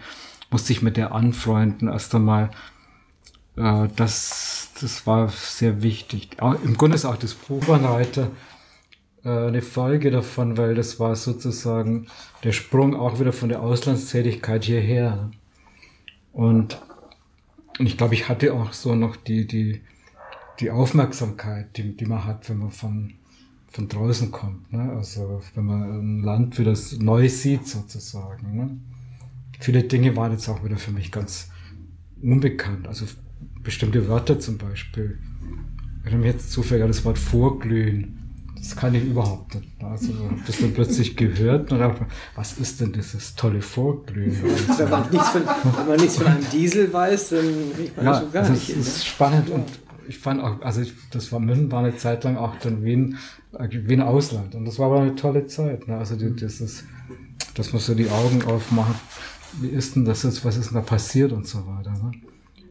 Speaker 2: musste ich mit der anfreunden erst einmal. Äh, das, das war sehr wichtig. Auch, Im Grunde ist auch das Buch von heute äh, eine Folge davon, weil das war sozusagen der Sprung auch wieder von der Auslandstätigkeit hierher. Und, und ich glaube, ich hatte auch so noch die, die, die Aufmerksamkeit, die, die man hat, wenn man von, von draußen kommt. Ne? Also wenn man ein Land wieder neu sieht sozusagen. Ne? Viele Dinge waren jetzt auch wieder für mich ganz unbekannt. Also bestimmte Wörter zum Beispiel. Wenn mir jetzt zufällig das Wort vorglühen, das kann ich überhaupt nicht. Also das dann plötzlich gehört und dachte, was ist denn dieses tolle Vorglühen?
Speaker 3: wenn, man nichts von, wenn man nichts von einem Diesel weiß, dann kriegt man
Speaker 2: ja,
Speaker 3: das so gar
Speaker 2: also
Speaker 3: nicht.
Speaker 2: Das ist ne? spannend und ich fand auch, also ich, das war München war eine Zeit lang auch dann Wien, Wien Ausland und das war aber eine tolle Zeit. Ne? Also die, das ist, dass man so die Augen aufmacht wie ist denn das jetzt, was ist denn da passiert und so weiter. Ne?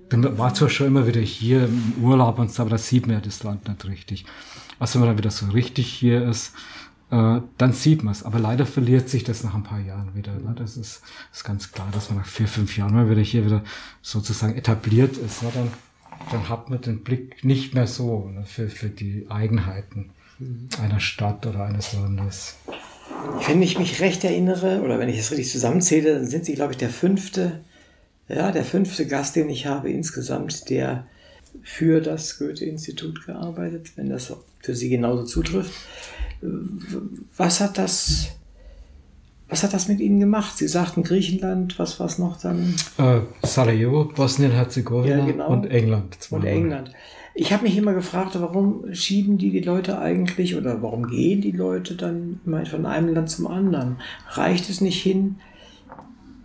Speaker 2: Bin, war zwar schon immer wieder hier im Urlaub und so, aber da sieht man ja das Land nicht richtig. Also wenn man dann wieder so richtig hier ist, äh, dann sieht man es. Aber leider verliert sich das nach ein paar Jahren wieder. Ne? Das ist, ist ganz klar, dass man nach vier, fünf Jahren mal wieder hier wieder sozusagen etabliert ist. Ne? Dann, dann hat man den Blick nicht mehr so ne? für, für die Eigenheiten einer Stadt oder eines Landes.
Speaker 3: Wenn ich mich recht erinnere, oder wenn ich es richtig zusammenzähle, dann sind Sie, glaube ich, der fünfte, ja, der fünfte Gast, den ich habe insgesamt, der für das Goethe-Institut gearbeitet, wenn das für Sie genauso zutrifft. Was hat das, was hat das mit Ihnen gemacht? Sie sagten Griechenland, was war es noch dann?
Speaker 2: Äh, Sarajevo, Bosnien-Herzegowina
Speaker 3: Ja, genau.
Speaker 2: und England.
Speaker 3: Und. England. Ich habe mich immer gefragt, warum schieben die die Leute eigentlich oder warum gehen die Leute dann immer von einem Land zum anderen? Reicht es nicht hin,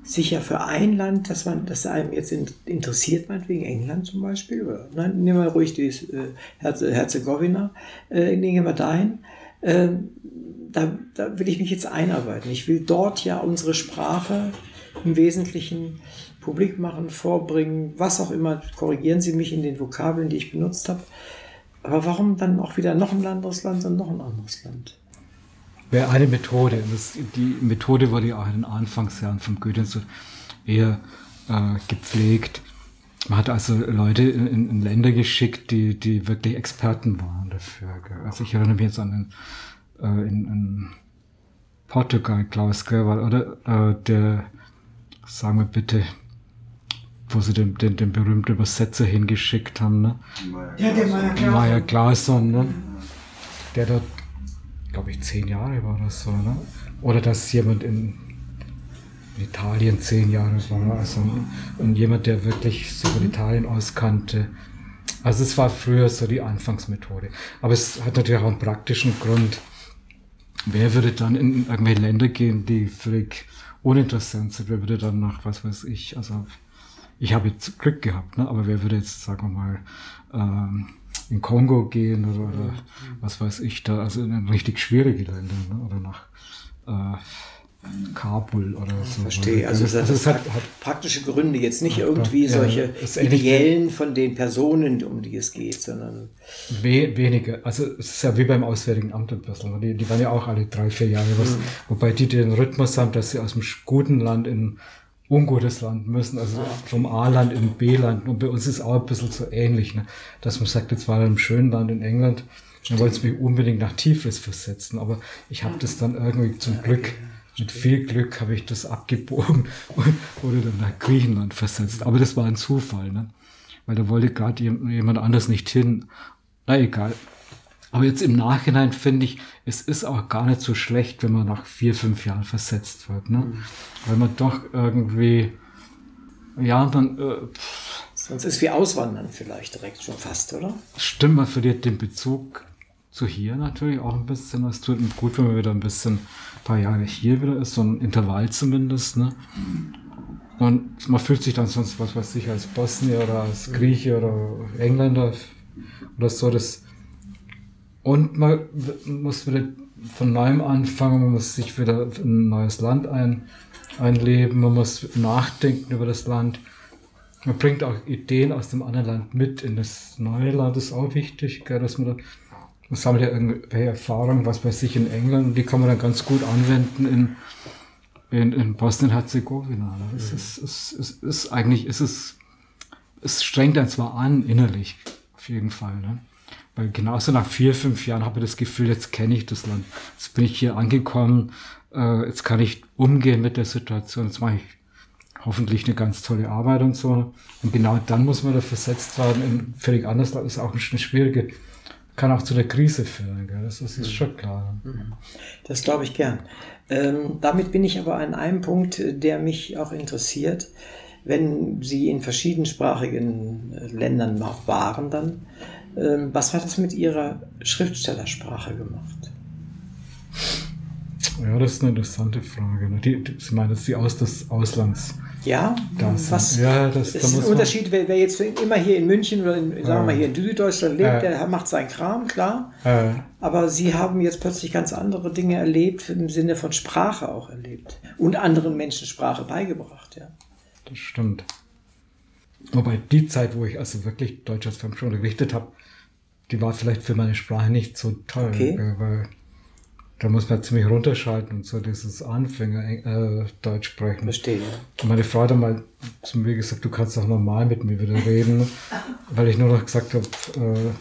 Speaker 3: sich ja für ein Land, dass man, das einem jetzt in- interessiert, meinetwegen England zum Beispiel, oder nein, nehmen wir ruhig die äh, Herze, Herzegowina, äh, nehmen wir dahin. Ähm, da, da will ich mich jetzt einarbeiten. Ich will dort ja unsere Sprache im Wesentlichen publik machen, vorbringen, was auch immer. Korrigieren Sie mich in den Vokabeln, die ich benutzt habe. Aber warum dann auch wieder noch ein anderes Land und noch ein anderes Land?
Speaker 2: wäre eine Methode. Das, die Methode wurde ja auch in den Anfangsjahren vom Goethe-Institut eher äh, gepflegt. Man hat also Leute in, in, Länder geschickt, die, die wirklich Experten waren dafür. Also ich erinnere mich jetzt an den, äh, in, in Portugal, Klaus war- oder äh, der, sagen wir bitte, wo sie den, den, den berühmten Übersetzer hingeschickt haben, ne?
Speaker 3: Ja, der Meier
Speaker 2: Maya Claesson, ne? Der dort, glaube ich, zehn Jahre war das so, ne? Oder dass jemand in, Italien zehn Jahre war, also und jemand, der wirklich sich mit Italien auskannte. Also es war früher so die Anfangsmethode. Aber es hat natürlich auch einen praktischen Grund. Wer würde dann in irgendwelche Länder gehen, die völlig uninteressant sind? Wer würde dann nach, was weiß ich, also ich habe jetzt Glück gehabt, ne? aber wer würde jetzt, sagen wir mal, ähm, in Kongo gehen oder, oder was weiß ich da, also in ein richtig schwierige Länder, ne? oder nach, äh, Kabul oder so.
Speaker 3: Verstehe. Also,
Speaker 2: Also,
Speaker 3: das,
Speaker 2: es hat, hat
Speaker 3: praktische Gründe, jetzt nicht irgendwie
Speaker 2: ja,
Speaker 3: solche ideellen von den Personen, um die es geht, sondern
Speaker 2: We wenige. Also es ist ja wie beim Auswärtigen Amt ein bisschen. Die, die waren ja auch alle drei, vier Jahre. Was, Wobei die den Rhythmus haben, dass sie aus dem guten Land in ungutes Land müssen, also vom A-Land in B-Land. Und bei uns ist auch ein bisschen so ähnlich, ne? dass man sagt, jetzt war er im schönen Land in England, dann wollte es mich unbedingt nach Tiflis versetzen. Aber ich habe das dann irgendwie zum Glück, mit viel Glück habe ich das abgebogen und wurde dann nach Griechenland versetzt. Aber das war ein Zufall, ne? weil da wollte gerade jem- jemand anders nicht hin. Na egal. Aber jetzt im Nachhinein finde ich, es ist auch gar nicht so schlecht, wenn man nach vier, fünf Jahren versetzt wird. Ne? Weil man doch irgendwie, ja, dann äh,
Speaker 3: sonst ist wie Auswandern vielleicht direkt schon fast, oder?
Speaker 2: stimmt, man verliert den Bezug zu hier natürlich auch ein bisschen. Es tut gut, wenn man wieder ein bisschen, ein paar Jahre hier wieder ist, so ein Intervall zumindest. Ne? Und man fühlt sich dann sonst, was weiß ich, als Bosnier oder als Grieche oder Engländer oder so. Das und man muss wieder von neuem anfangen, man muss sich wieder in ein neues Land ein, einleben, man muss nachdenken über das Land. Man bringt auch Ideen aus dem anderen Land mit in das neue Land, das ist auch wichtig, gell, dass man da, man sammelt ja irgendwelche Erfahrungen, was weiß ich, in England, und die kann man dann ganz gut anwenden in, in, in Bosnien-Herzegowina. ne. Es ist, es, es ist eigentlich, es ist, es strengt einen zwar an, innerlich, auf jeden Fall, ne? Weil genauso nach vier, fünf Jahren habe ich das Gefühl, jetzt kenne ich das Land. Jetzt bin ich hier angekommen, äh, jetzt kann ich umgehen mit der Situation, jetzt mache ich hoffentlich eine ganz tolle Arbeit und so. Und genau dann muss man da versetzt werden in völlig anderes Land. Das ist auch eine schwierige, kann auch zu einer Krise führen. Gell? Das, das ist schon klar.
Speaker 3: Das glaube ich gern. Ähm, damit bin ich aber an einem Punkt, äh, der mich auch interessiert. Wenn Sie in verschiedensprachigen äh, Ländern auch waren, dann, was hat das mit Ihrer Schriftstellersprache gemacht?
Speaker 2: Ja, das ist eine interessante Frage. Ne? Die, die, Sie meinen jetzt die aus des Auslands.
Speaker 3: Ja,
Speaker 2: Das-
Speaker 3: was
Speaker 2: ja, das-
Speaker 3: ist ein Unterschied, wer, wer jetzt immer hier in München oder in, sagen wir mal hier in Süddeutschland lebt,
Speaker 2: Ja.
Speaker 3: der macht seinen Kram, klar.
Speaker 2: Äh,
Speaker 3: Aber Sie haben jetzt plötzlich ganz andere Dinge erlebt, im Sinne von Sprache auch erlebt. Und anderen Menschen Sprache beigebracht, ja.
Speaker 2: Das stimmt. Wobei die Zeit, wo ich also wirklich Deutsch als Fremdsprache unterrichtet habe, die war vielleicht für meine Sprache nicht so toll,
Speaker 3: Okay.
Speaker 2: äh, weil da muss man ziemlich runterschalten und so dieses Anfänger äh, Deutsch sprechen.
Speaker 3: Verstehe.
Speaker 2: Und meine Frau hat mal zu mir gesagt, du kannst doch normal mit mir wieder reden, weil ich nur noch gesagt habe, äh,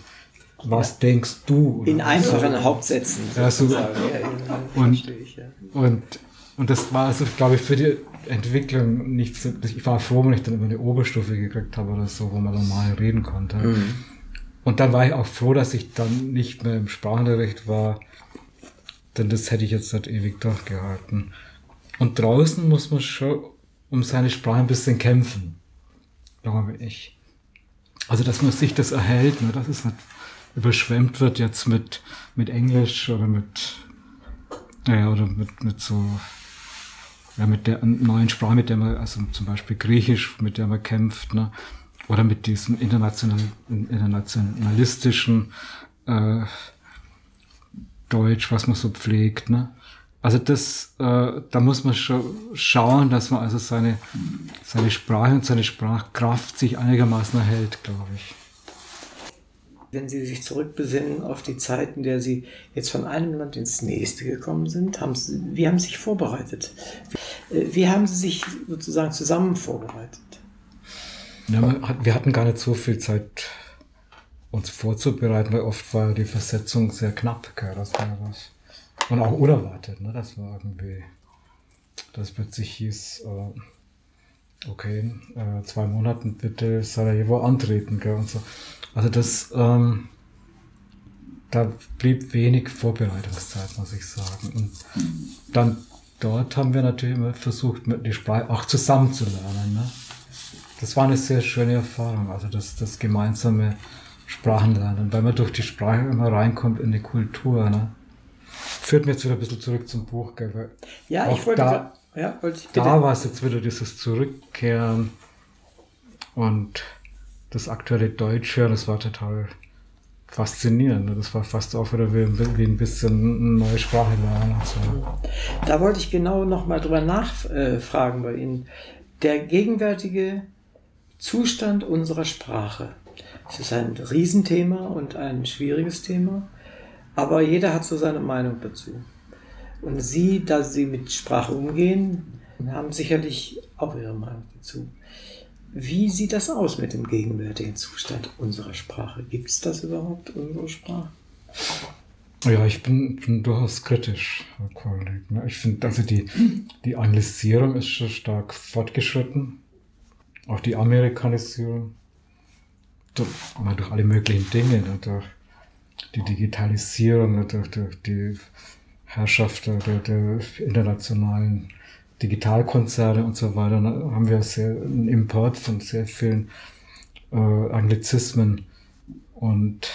Speaker 2: was denkst du?
Speaker 3: In einfachen Hauptsätzen.
Speaker 2: Ja, so-.
Speaker 3: Ja,
Speaker 2: Und-
Speaker 3: ich, ja.
Speaker 2: Und, und das war also, glaube ich, für die Entwicklung nicht so. Ich war froh, wenn ich dann über eine Oberstufe gekriegt habe oder so, wo man normal reden konnte.
Speaker 3: Mhm.
Speaker 2: Und dann war ich auch froh, dass ich dann nicht mehr im Sprachenunterricht war, denn das hätte ich jetzt nicht ewig durchgehalten. Und draußen muss man schon um seine Sprache ein bisschen kämpfen, glaube ich. Also, dass man sich das erhält, ne, dass es nicht überschwemmt wird jetzt mit, mit Englisch oder mit, naja, oder mit, mit so, ja, mit der neuen Sprache, mit der man, also zum Beispiel Griechisch, mit der man kämpft, ne, oder mit diesem international, internationalistischen äh, Deutsch, was man so pflegt, ne. Also das, äh, da muss man schon schauen, dass man also seine, seine Sprache und seine Sprachkraft sich einigermaßen erhält, glaube ich.
Speaker 3: Wenn Sie sich zurückbesinnen auf die Zeit, in der Sie jetzt von einem Land ins nächste gekommen sind, haben Sie, wie haben Sie sich vorbereitet? Äh, Wie haben Sie sich sozusagen zusammen vorbereitet?
Speaker 2: Ja, hat, wir hatten gar nicht so viel Zeit, uns vorzubereiten, weil oft war die Versetzung sehr knapp. Gell? Das war was. Und auch unerwartet, ne? Das war irgendwie, dass plötzlich hieß, äh, okay, äh, zwei Monaten bitte Sarajevo antreten, gell? Und so. Also das, ähm, da blieb wenig Vorbereitungszeit, muss ich sagen. Und dann dort haben wir natürlich immer versucht, die Sprache auch zusammen zu lernen. Ne? Das war eine sehr schöne Erfahrung, also das, das gemeinsame Sprachenlernen, weil man durch die Sprache immer reinkommt in die Kultur. Ne? Führt mir jetzt wieder ein bisschen zurück zum Buch, gell?
Speaker 3: Ja,
Speaker 2: auch
Speaker 3: ich wollte,
Speaker 2: da,
Speaker 3: ja, wollte ich
Speaker 2: da war es jetzt wieder dieses Zurückkehren und das aktuelle Deutsch hören, das war total faszinierend. ne? Das war fast auch wieder wie, ein bisschen eine neue Sprache lernen.
Speaker 3: Da wollte ich genau noch mal drüber nachfragen bei Ihnen. Der gegenwärtige Zustand unserer Sprache. Es ist ein Riesenthema und ein schwieriges Thema, aber jeder hat so seine Meinung dazu. Und Sie, da Sie mit Sprache umgehen, haben sicherlich auch Ihre Meinung dazu. Wie sieht das aus mit dem gegenwärtigen Zustand unserer Sprache? Gibt es das überhaupt, unsere Sprache?
Speaker 2: Ja, ich bin, bin durchaus kritisch, Herr Korlik. Ne? Ich finde, also die, die Anglisierung ist schon stark fortgeschritten. Auch die Amerikanisierung. Durch, durch alle möglichen Dinge, ne? durch die Digitalisierung, ne? durch, durch die Herrschaft der, der, der internationalen Digitalkonzerne und so weiter, ne? haben wir sehr, einen Import von sehr vielen äh, Anglizismen und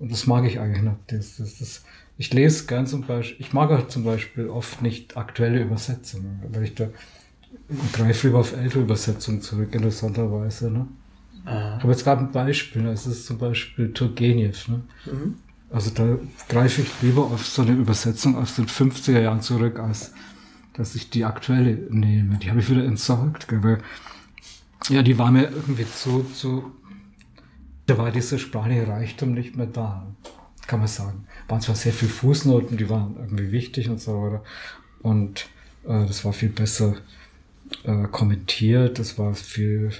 Speaker 2: und das mag ich eigentlich nicht. Das, das, das, ich lese gern zum Beispiel, ich mag auch zum Beispiel oft nicht aktuelle Übersetzungen, weil ich da ich greife lieber auf ältere Übersetzungen zurück, interessanterweise. Ne?
Speaker 3: Ah.
Speaker 2: Habe jetzt gerade ein Beispiel, das ist zum Beispiel Turgenev. Ne?
Speaker 3: Mhm.
Speaker 2: Also da greife ich lieber auf so eine Übersetzung aus den 50er Jahren zurück, als dass ich die aktuelle nehme. Die habe ich wieder entsorgt, weil ja, die war mir irgendwie zu, zu da war dieser sprachliche Reichtum nicht mehr da, kann man sagen. Waren zwar sehr viele Fußnoten, die waren irgendwie wichtig und so weiter. Und äh, das war viel besser äh, kommentiert, das war viel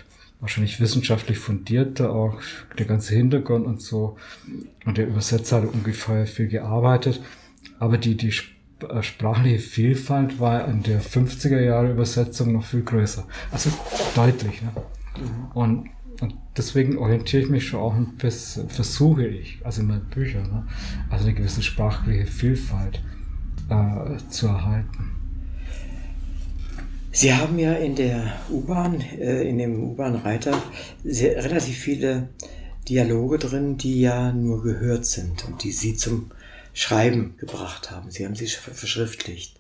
Speaker 2: wahrscheinlich wissenschaftlich fundierter, auch der ganze Hintergrund und so. Und der Übersetzer hat ungefähr viel gearbeitet. Aber die, die äh, sprachliche Vielfalt war in der 50er Jahre Übersetzung noch viel größer. Also deutlich. Ne? Und und deswegen orientiere ich mich schon auch ein bisschen, versuche ich, also in meinen Büchern, ne, also eine gewisse sprachliche Vielfalt äh, zu erhalten.
Speaker 3: Sie haben ja in der U-Bahn, äh, in dem U-Bahn-Reiter relativ viele Dialoge drin, die ja nur gehört sind und die Sie zum Schreiben gebracht haben. Sie haben sie sch- verschriftlicht.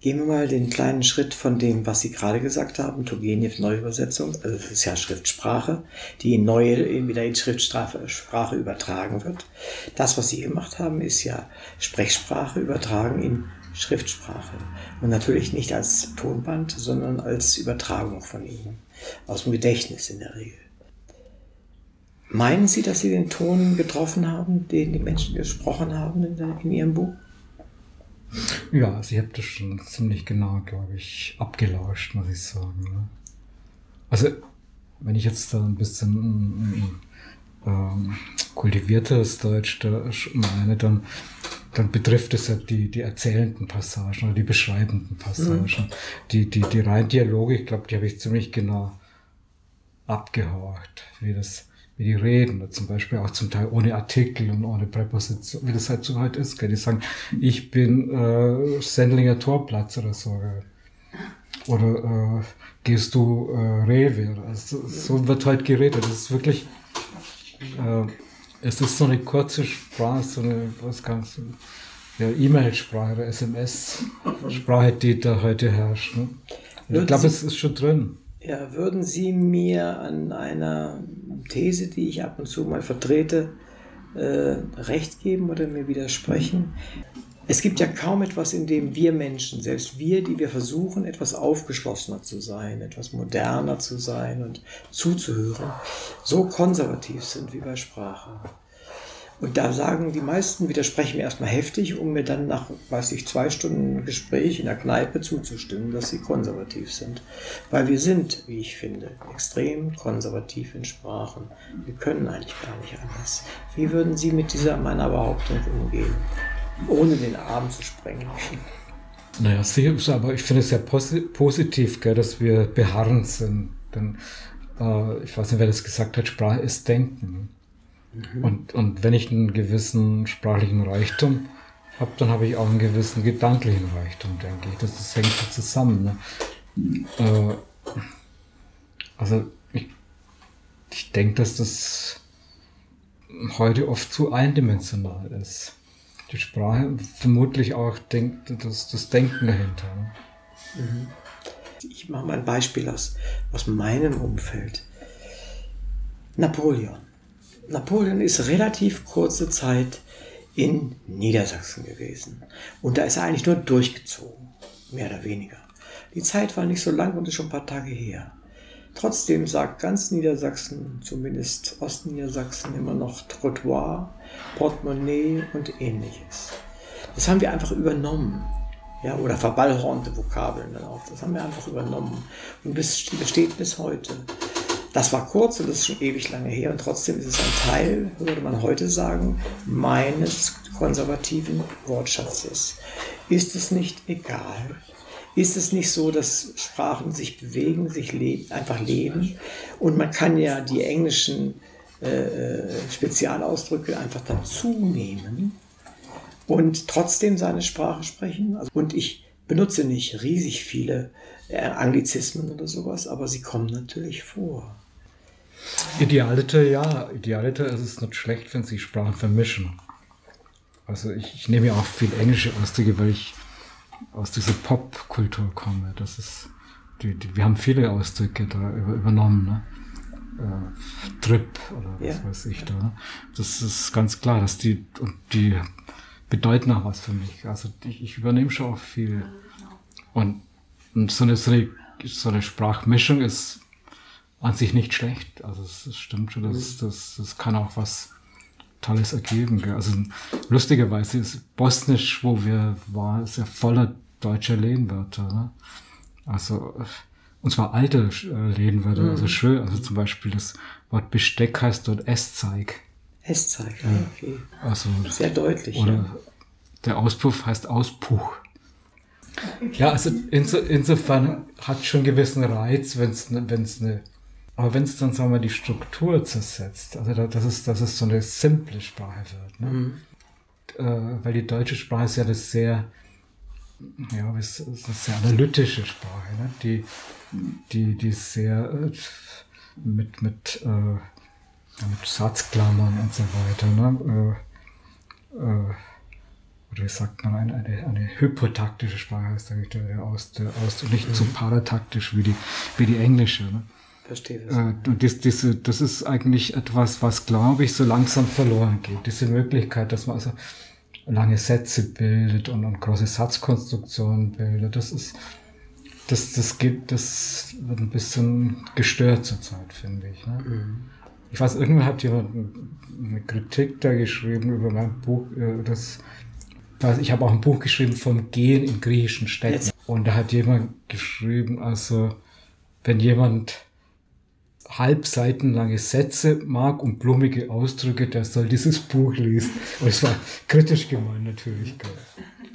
Speaker 3: Gehen wir mal den kleinen Schritt von dem, was Sie gerade gesagt haben, Turgenev Neuübersetzung, also das ist ja Schriftsprache, die in neue, wieder in Schriftsprache Sprache übertragen wird. Das, was Sie gemacht haben, ist ja Sprechsprache übertragen in Schriftsprache. Und natürlich nicht als Tonband, sondern als Übertragung von Ihnen. Aus dem Gedächtnis in der Regel. Meinen Sie, dass Sie den Ton getroffen haben, den die Menschen gesprochen haben in, der, in Ihrem Buch?
Speaker 2: Ja, also ich habe das schon ziemlich genau, glaube ich, abgelauscht, muss ich sagen. Ne? Also, wenn ich jetzt da ein bisschen ähm, kultivierteres Deutsch da meine, dann, dann betrifft es ja die, die erzählenden Passagen oder die beschreibenden Passagen. Die, die, die reinen Dialoge, ich glaube, die habe ich ziemlich genau abgehorcht, wie das, wie die reden, zum Beispiel auch zum Teil ohne Artikel und ohne Präposition, wie das halt so halt ist. Gell? Die sagen, ich bin äh, Sendlinger Torplatz oder so. Gell? Oder äh, gehst du äh, Rewe? Also, so wird halt geredet. Das ist wirklich, äh, es ist so eine kurze Sprache, so eine, was kannst du, ja, E-Mail-Sprache oder SMS-Sprache, die da heute herrscht. Ne? Ich glaube, es ist schon drin.
Speaker 3: Ja, würden Sie mir an einer These, die ich ab und zu mal vertrete, äh, recht geben oder mir widersprechen? Es gibt ja kaum etwas, in dem wir Menschen, selbst wir, die wir versuchen, etwas aufgeschlossener zu sein, etwas moderner zu sein und zuzuhören, so konservativ sind wie bei Sprache. Und da sagen die meisten, widersprechen mir erstmal heftig, um mir dann nach, weiß ich, zwei Stunden Gespräch in der Kneipe zuzustimmen, dass sie konservativ sind. Weil wir sind, wie ich finde, extrem konservativ in Sprachen. Wir können eigentlich gar nicht anders. Wie würden Sie mit dieser meiner Behauptung umgehen? Ohne den Arm zu sprengen.
Speaker 2: Naja, sicher, aber ich finde es sehr posi positiv, gell, dass wir beharrend sind. Denn äh, ich weiß nicht, wer das gesagt hat, Sprache ist Denken. Und, und wenn ich einen gewissen sprachlichen Reichtum habe, dann habe ich auch einen gewissen gedanklichen Reichtum, denke ich. Das, das hängt so zusammen. Ne? Äh, also ich, ich denke, dass das heute oft zu eindimensional ist. Die Sprache vermutlich auch denkt, das, das Denken dahinter. Ne?
Speaker 3: Ich mache mal ein Beispiel aus, aus meinem Umfeld. Napoleon. Napoleon ist relativ kurze Zeit in Niedersachsen gewesen. Und da ist er eigentlich nur durchgezogen, mehr oder weniger. Die Zeit war nicht so lang und ist schon ein paar Tage her. Trotzdem sagt ganz Niedersachsen, zumindest Ostniedersachsen, immer noch Trottoir, Portemonnaie und ähnliches. Das haben wir einfach übernommen. Ja, oder verballhornte Vokabeln dann auch. Das haben wir einfach übernommen. Und das besteht bis heute. Das war kurz und das ist schon ewig lange her und trotzdem ist es ein Teil, würde man heute sagen, meines konservativen Wortschatzes. Ist es nicht egal? Ist es nicht so, dass Sprachen sich bewegen, sich leben, einfach leben und man kann ja die englischen äh, Spezialausdrücke einfach dazu nehmen und trotzdem seine Sprache sprechen? Also, und ich benutze nicht riesig viele äh, Anglizismen oder sowas, aber sie kommen natürlich vor.
Speaker 2: Idealiter, ja. Idealiter ist es nicht schlecht, wenn sich Sprachen vermischen. Also ich, ich nehme ja auch viel englische Ausdrücke, weil ich aus dieser Popkultur komme. Das ist, die, die, wir haben viele Ausdrücke da über, übernommen. Ne? Äh, Trip oder was ja. weiß ich da. Ne? Das ist ganz klar, dass die, und die bedeuten auch was für mich. Also ich, ich übernehme schon auch viel. Und, und so, eine, so, eine, so eine Sprachmischung ist an sich nicht schlecht. Also es, stimmt schon, das, mhm. das, das kann auch was Tolles ergeben. Gell? Also lustigerweise ist Bosnisch, wo wir waren, ist ja voller deutscher Lehnwörter. Ne? Also und zwar alte äh, Lehnwörter, mhm. also schön. Also zum Beispiel das Wort Besteck heißt dort Esszeig.
Speaker 3: Esszeig, ja, okay.
Speaker 2: Also,
Speaker 3: Sehr deutlich.
Speaker 2: Oder ja. der Auspuff heißt Auspuch. Ja, also inso, insofern hat schon gewissen Reiz, wenn es ne, eine aber wenn es dann, sagen wir, die Struktur zersetzt, also da, das ist, dass es so eine simple Sprache wird, ne? Mhm. Äh, weil die deutsche Sprache ist ja das sehr, ja, ist, ist eine sehr analytische Sprache, ne? die, die, die sehr äh, mit, mit, äh, mit Satzklammern und so weiter, ne? Äh, äh, oder wie sagt man, eine, eine, eine hypotaktische Sprache heißt eigentlich der, der aus, der aus, nicht mhm. so parataktisch wie die, wie die englische. Ne?
Speaker 3: Verstehe
Speaker 2: das. Äh, das, das, das ist eigentlich etwas, was, glaube ich, so langsam verloren geht. Diese Möglichkeit, dass man also lange Sätze bildet und, und große Satzkonstruktionen bildet, das ist, das, das geht, das wird ein bisschen gestört zurzeit, finde ich. Ne? Mhm. Ich weiß, irgendwann hat jemand eine Kritik da geschrieben über mein Buch, äh, das, ich habe auch ein Buch geschrieben vom Gehen in griechischen Städten. Und da hat jemand geschrieben, also, wenn jemand halbseitenlange Sätze mag und blumige Ausdrücke, der soll dieses Buch lesen. Und es war kritisch gemeint natürlich.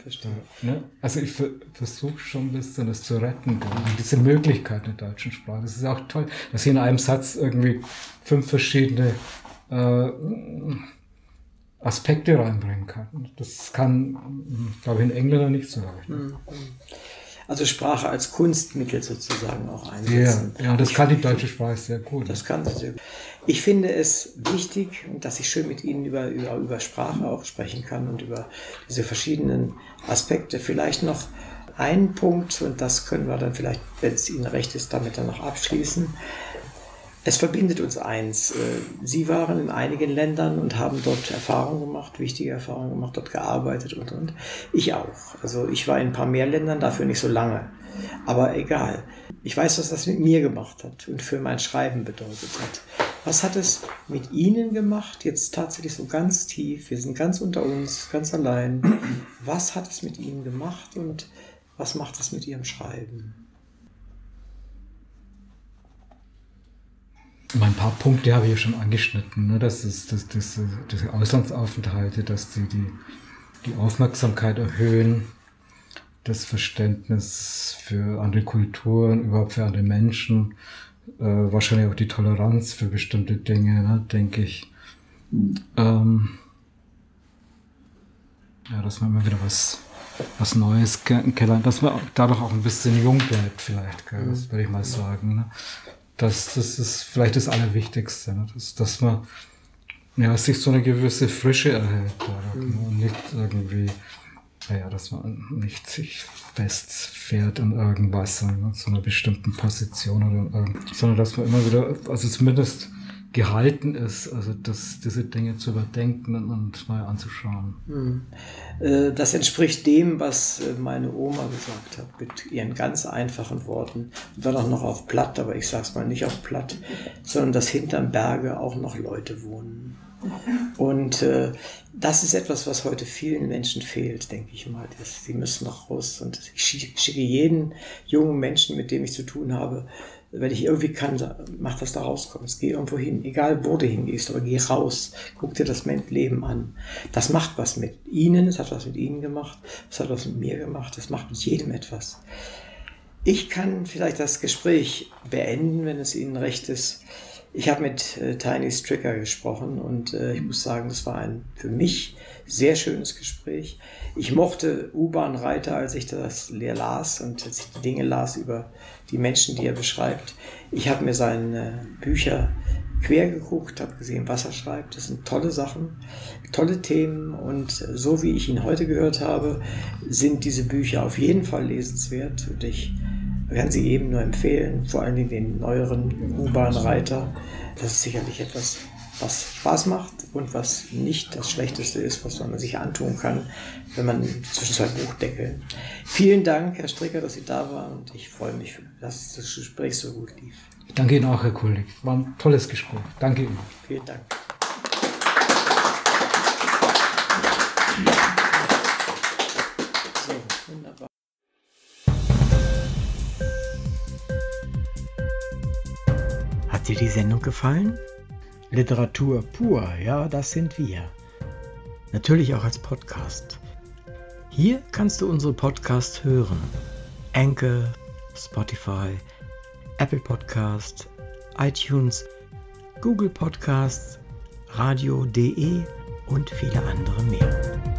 Speaker 2: Verstehe. Ne? Also ich versuche schon ein bisschen das zu retten. Diese Möglichkeit in der deutschen Sprache. Das ist auch toll, dass ich in einem Satz irgendwie fünf verschiedene äh, Aspekte reinbringen kann. Das kann, glaube ich, in Engländer nicht so leicht.
Speaker 3: Also Sprache als Kunstmittel sozusagen auch einsetzen.
Speaker 2: Ja, ja das kann die deutsche Sprache sehr gut.
Speaker 3: Das kann sie sehr gut. Ich finde es wichtig, dass ich schön mit Ihnen über, über, über Sprache auch sprechen kann und über diese verschiedenen Aspekte. Vielleicht noch ein Punkt, und das können wir dann vielleicht, wenn es Ihnen recht ist, damit dann noch abschließen. Es verbindet uns eins. Äh, Sie waren in einigen Ländern und haben dort Erfahrungen gemacht, wichtige Erfahrungen gemacht, dort gearbeitet und und. Ich auch. Also ich war in ein paar mehr Ländern, dafür nicht so lange. Aber egal. Ich weiß, was das mit mir gemacht hat und für mein Schreiben bedeutet hat. Was hat es mit Ihnen gemacht, jetzt tatsächlich so ganz tief? Wir sind ganz unter uns, ganz allein. Was hat es mit Ihnen gemacht und was macht es mit Ihrem Schreiben?
Speaker 2: Ein paar Punkte habe ich ja schon angeschnitten. Ne? Das ist das, das, das Auslandsaufenthalte, dass die, die die Aufmerksamkeit erhöhen, das Verständnis für andere Kulturen, überhaupt für andere Menschen, äh, wahrscheinlich auch die Toleranz für bestimmte Dinge, ne, denke ich. Ähm, ja, dass man immer wieder was, was Neues kennenlernt, dass man dadurch auch ein bisschen jung bleibt, vielleicht, gell? das würde ich mal sagen. Ne? Das, das ist vielleicht das Allerwichtigste, ne? dass, dass man ja, sich so eine gewisse Frische erhält dadurch, mhm. ne? nicht irgendwie, naja, dass man nicht sich festfährt in irgendwas, ne? so einer bestimmten Position oder in sondern dass man immer wieder, also zumindest gehalten ist, also das, diese Dinge zu überdenken und neu anzuschauen.
Speaker 3: Hm. Äh, das entspricht dem, was äh, meine Oma gesagt hat, mit ihren ganz einfachen Worten. Und dann auch noch auf Platt, aber ich sage es mal nicht auf Platt, sondern dass hinterm Berge auch noch Leute wohnen. Und äh, das ist etwas, was heute vielen Menschen fehlt, denke ich mal. Sie müssen noch raus. Und ich schicke jeden jungen Menschen, mit dem ich zu tun habe, wenn ich irgendwie kann, mach das da rauskommst. Geh irgendwo hin, egal wo du hingehst, aber geh raus. Guck dir das Leben an. Das macht was mit ihnen, es hat was mit ihnen gemacht, es hat was mit mir gemacht, es macht mit jedem etwas. Ich kann vielleicht das Gespräch beenden, wenn es Ihnen recht ist. Ich habe mit äh, Tiny Stricker gesprochen und äh, ich muss sagen, das war ein für mich sehr schönes Gespräch. Ich mochte U-Bahn-Reiter, als ich das leer las und als ich die Dinge las über die Menschen, die er beschreibt. Ich habe mir seine Bücher quer geguckt, habe gesehen, was er schreibt. Das sind tolle Sachen, tolle Themen und so wie ich ihn heute gehört habe, sind diese Bücher auf jeden Fall lesenswert und ich werden sie eben nur empfehlen, vor allem den neueren U-Bahn-Reiter. Das ist sicherlich etwas, was Spaß macht und was nicht das Schlechteste ist, was man sich antun kann, wenn man zwischen zwei Buchdeckeln. Vielen Dank, Herr Stricker, dass Sie da waren und ich freue mich, dass das Gespräch so gut lief.
Speaker 2: Ich danke Ihnen auch, Herr Kullig. War ein tolles Gespräch. Danke Ihnen.
Speaker 3: Vielen Dank.
Speaker 1: dir die Sendung gefallen? Literatur pur, ja, das sind wir. Natürlich auch als Podcast. Hier kannst du unsere Podcasts hören. Anchor, Spotify, Apple Podcast, iTunes, Google Podcasts, radio.de und viele andere mehr.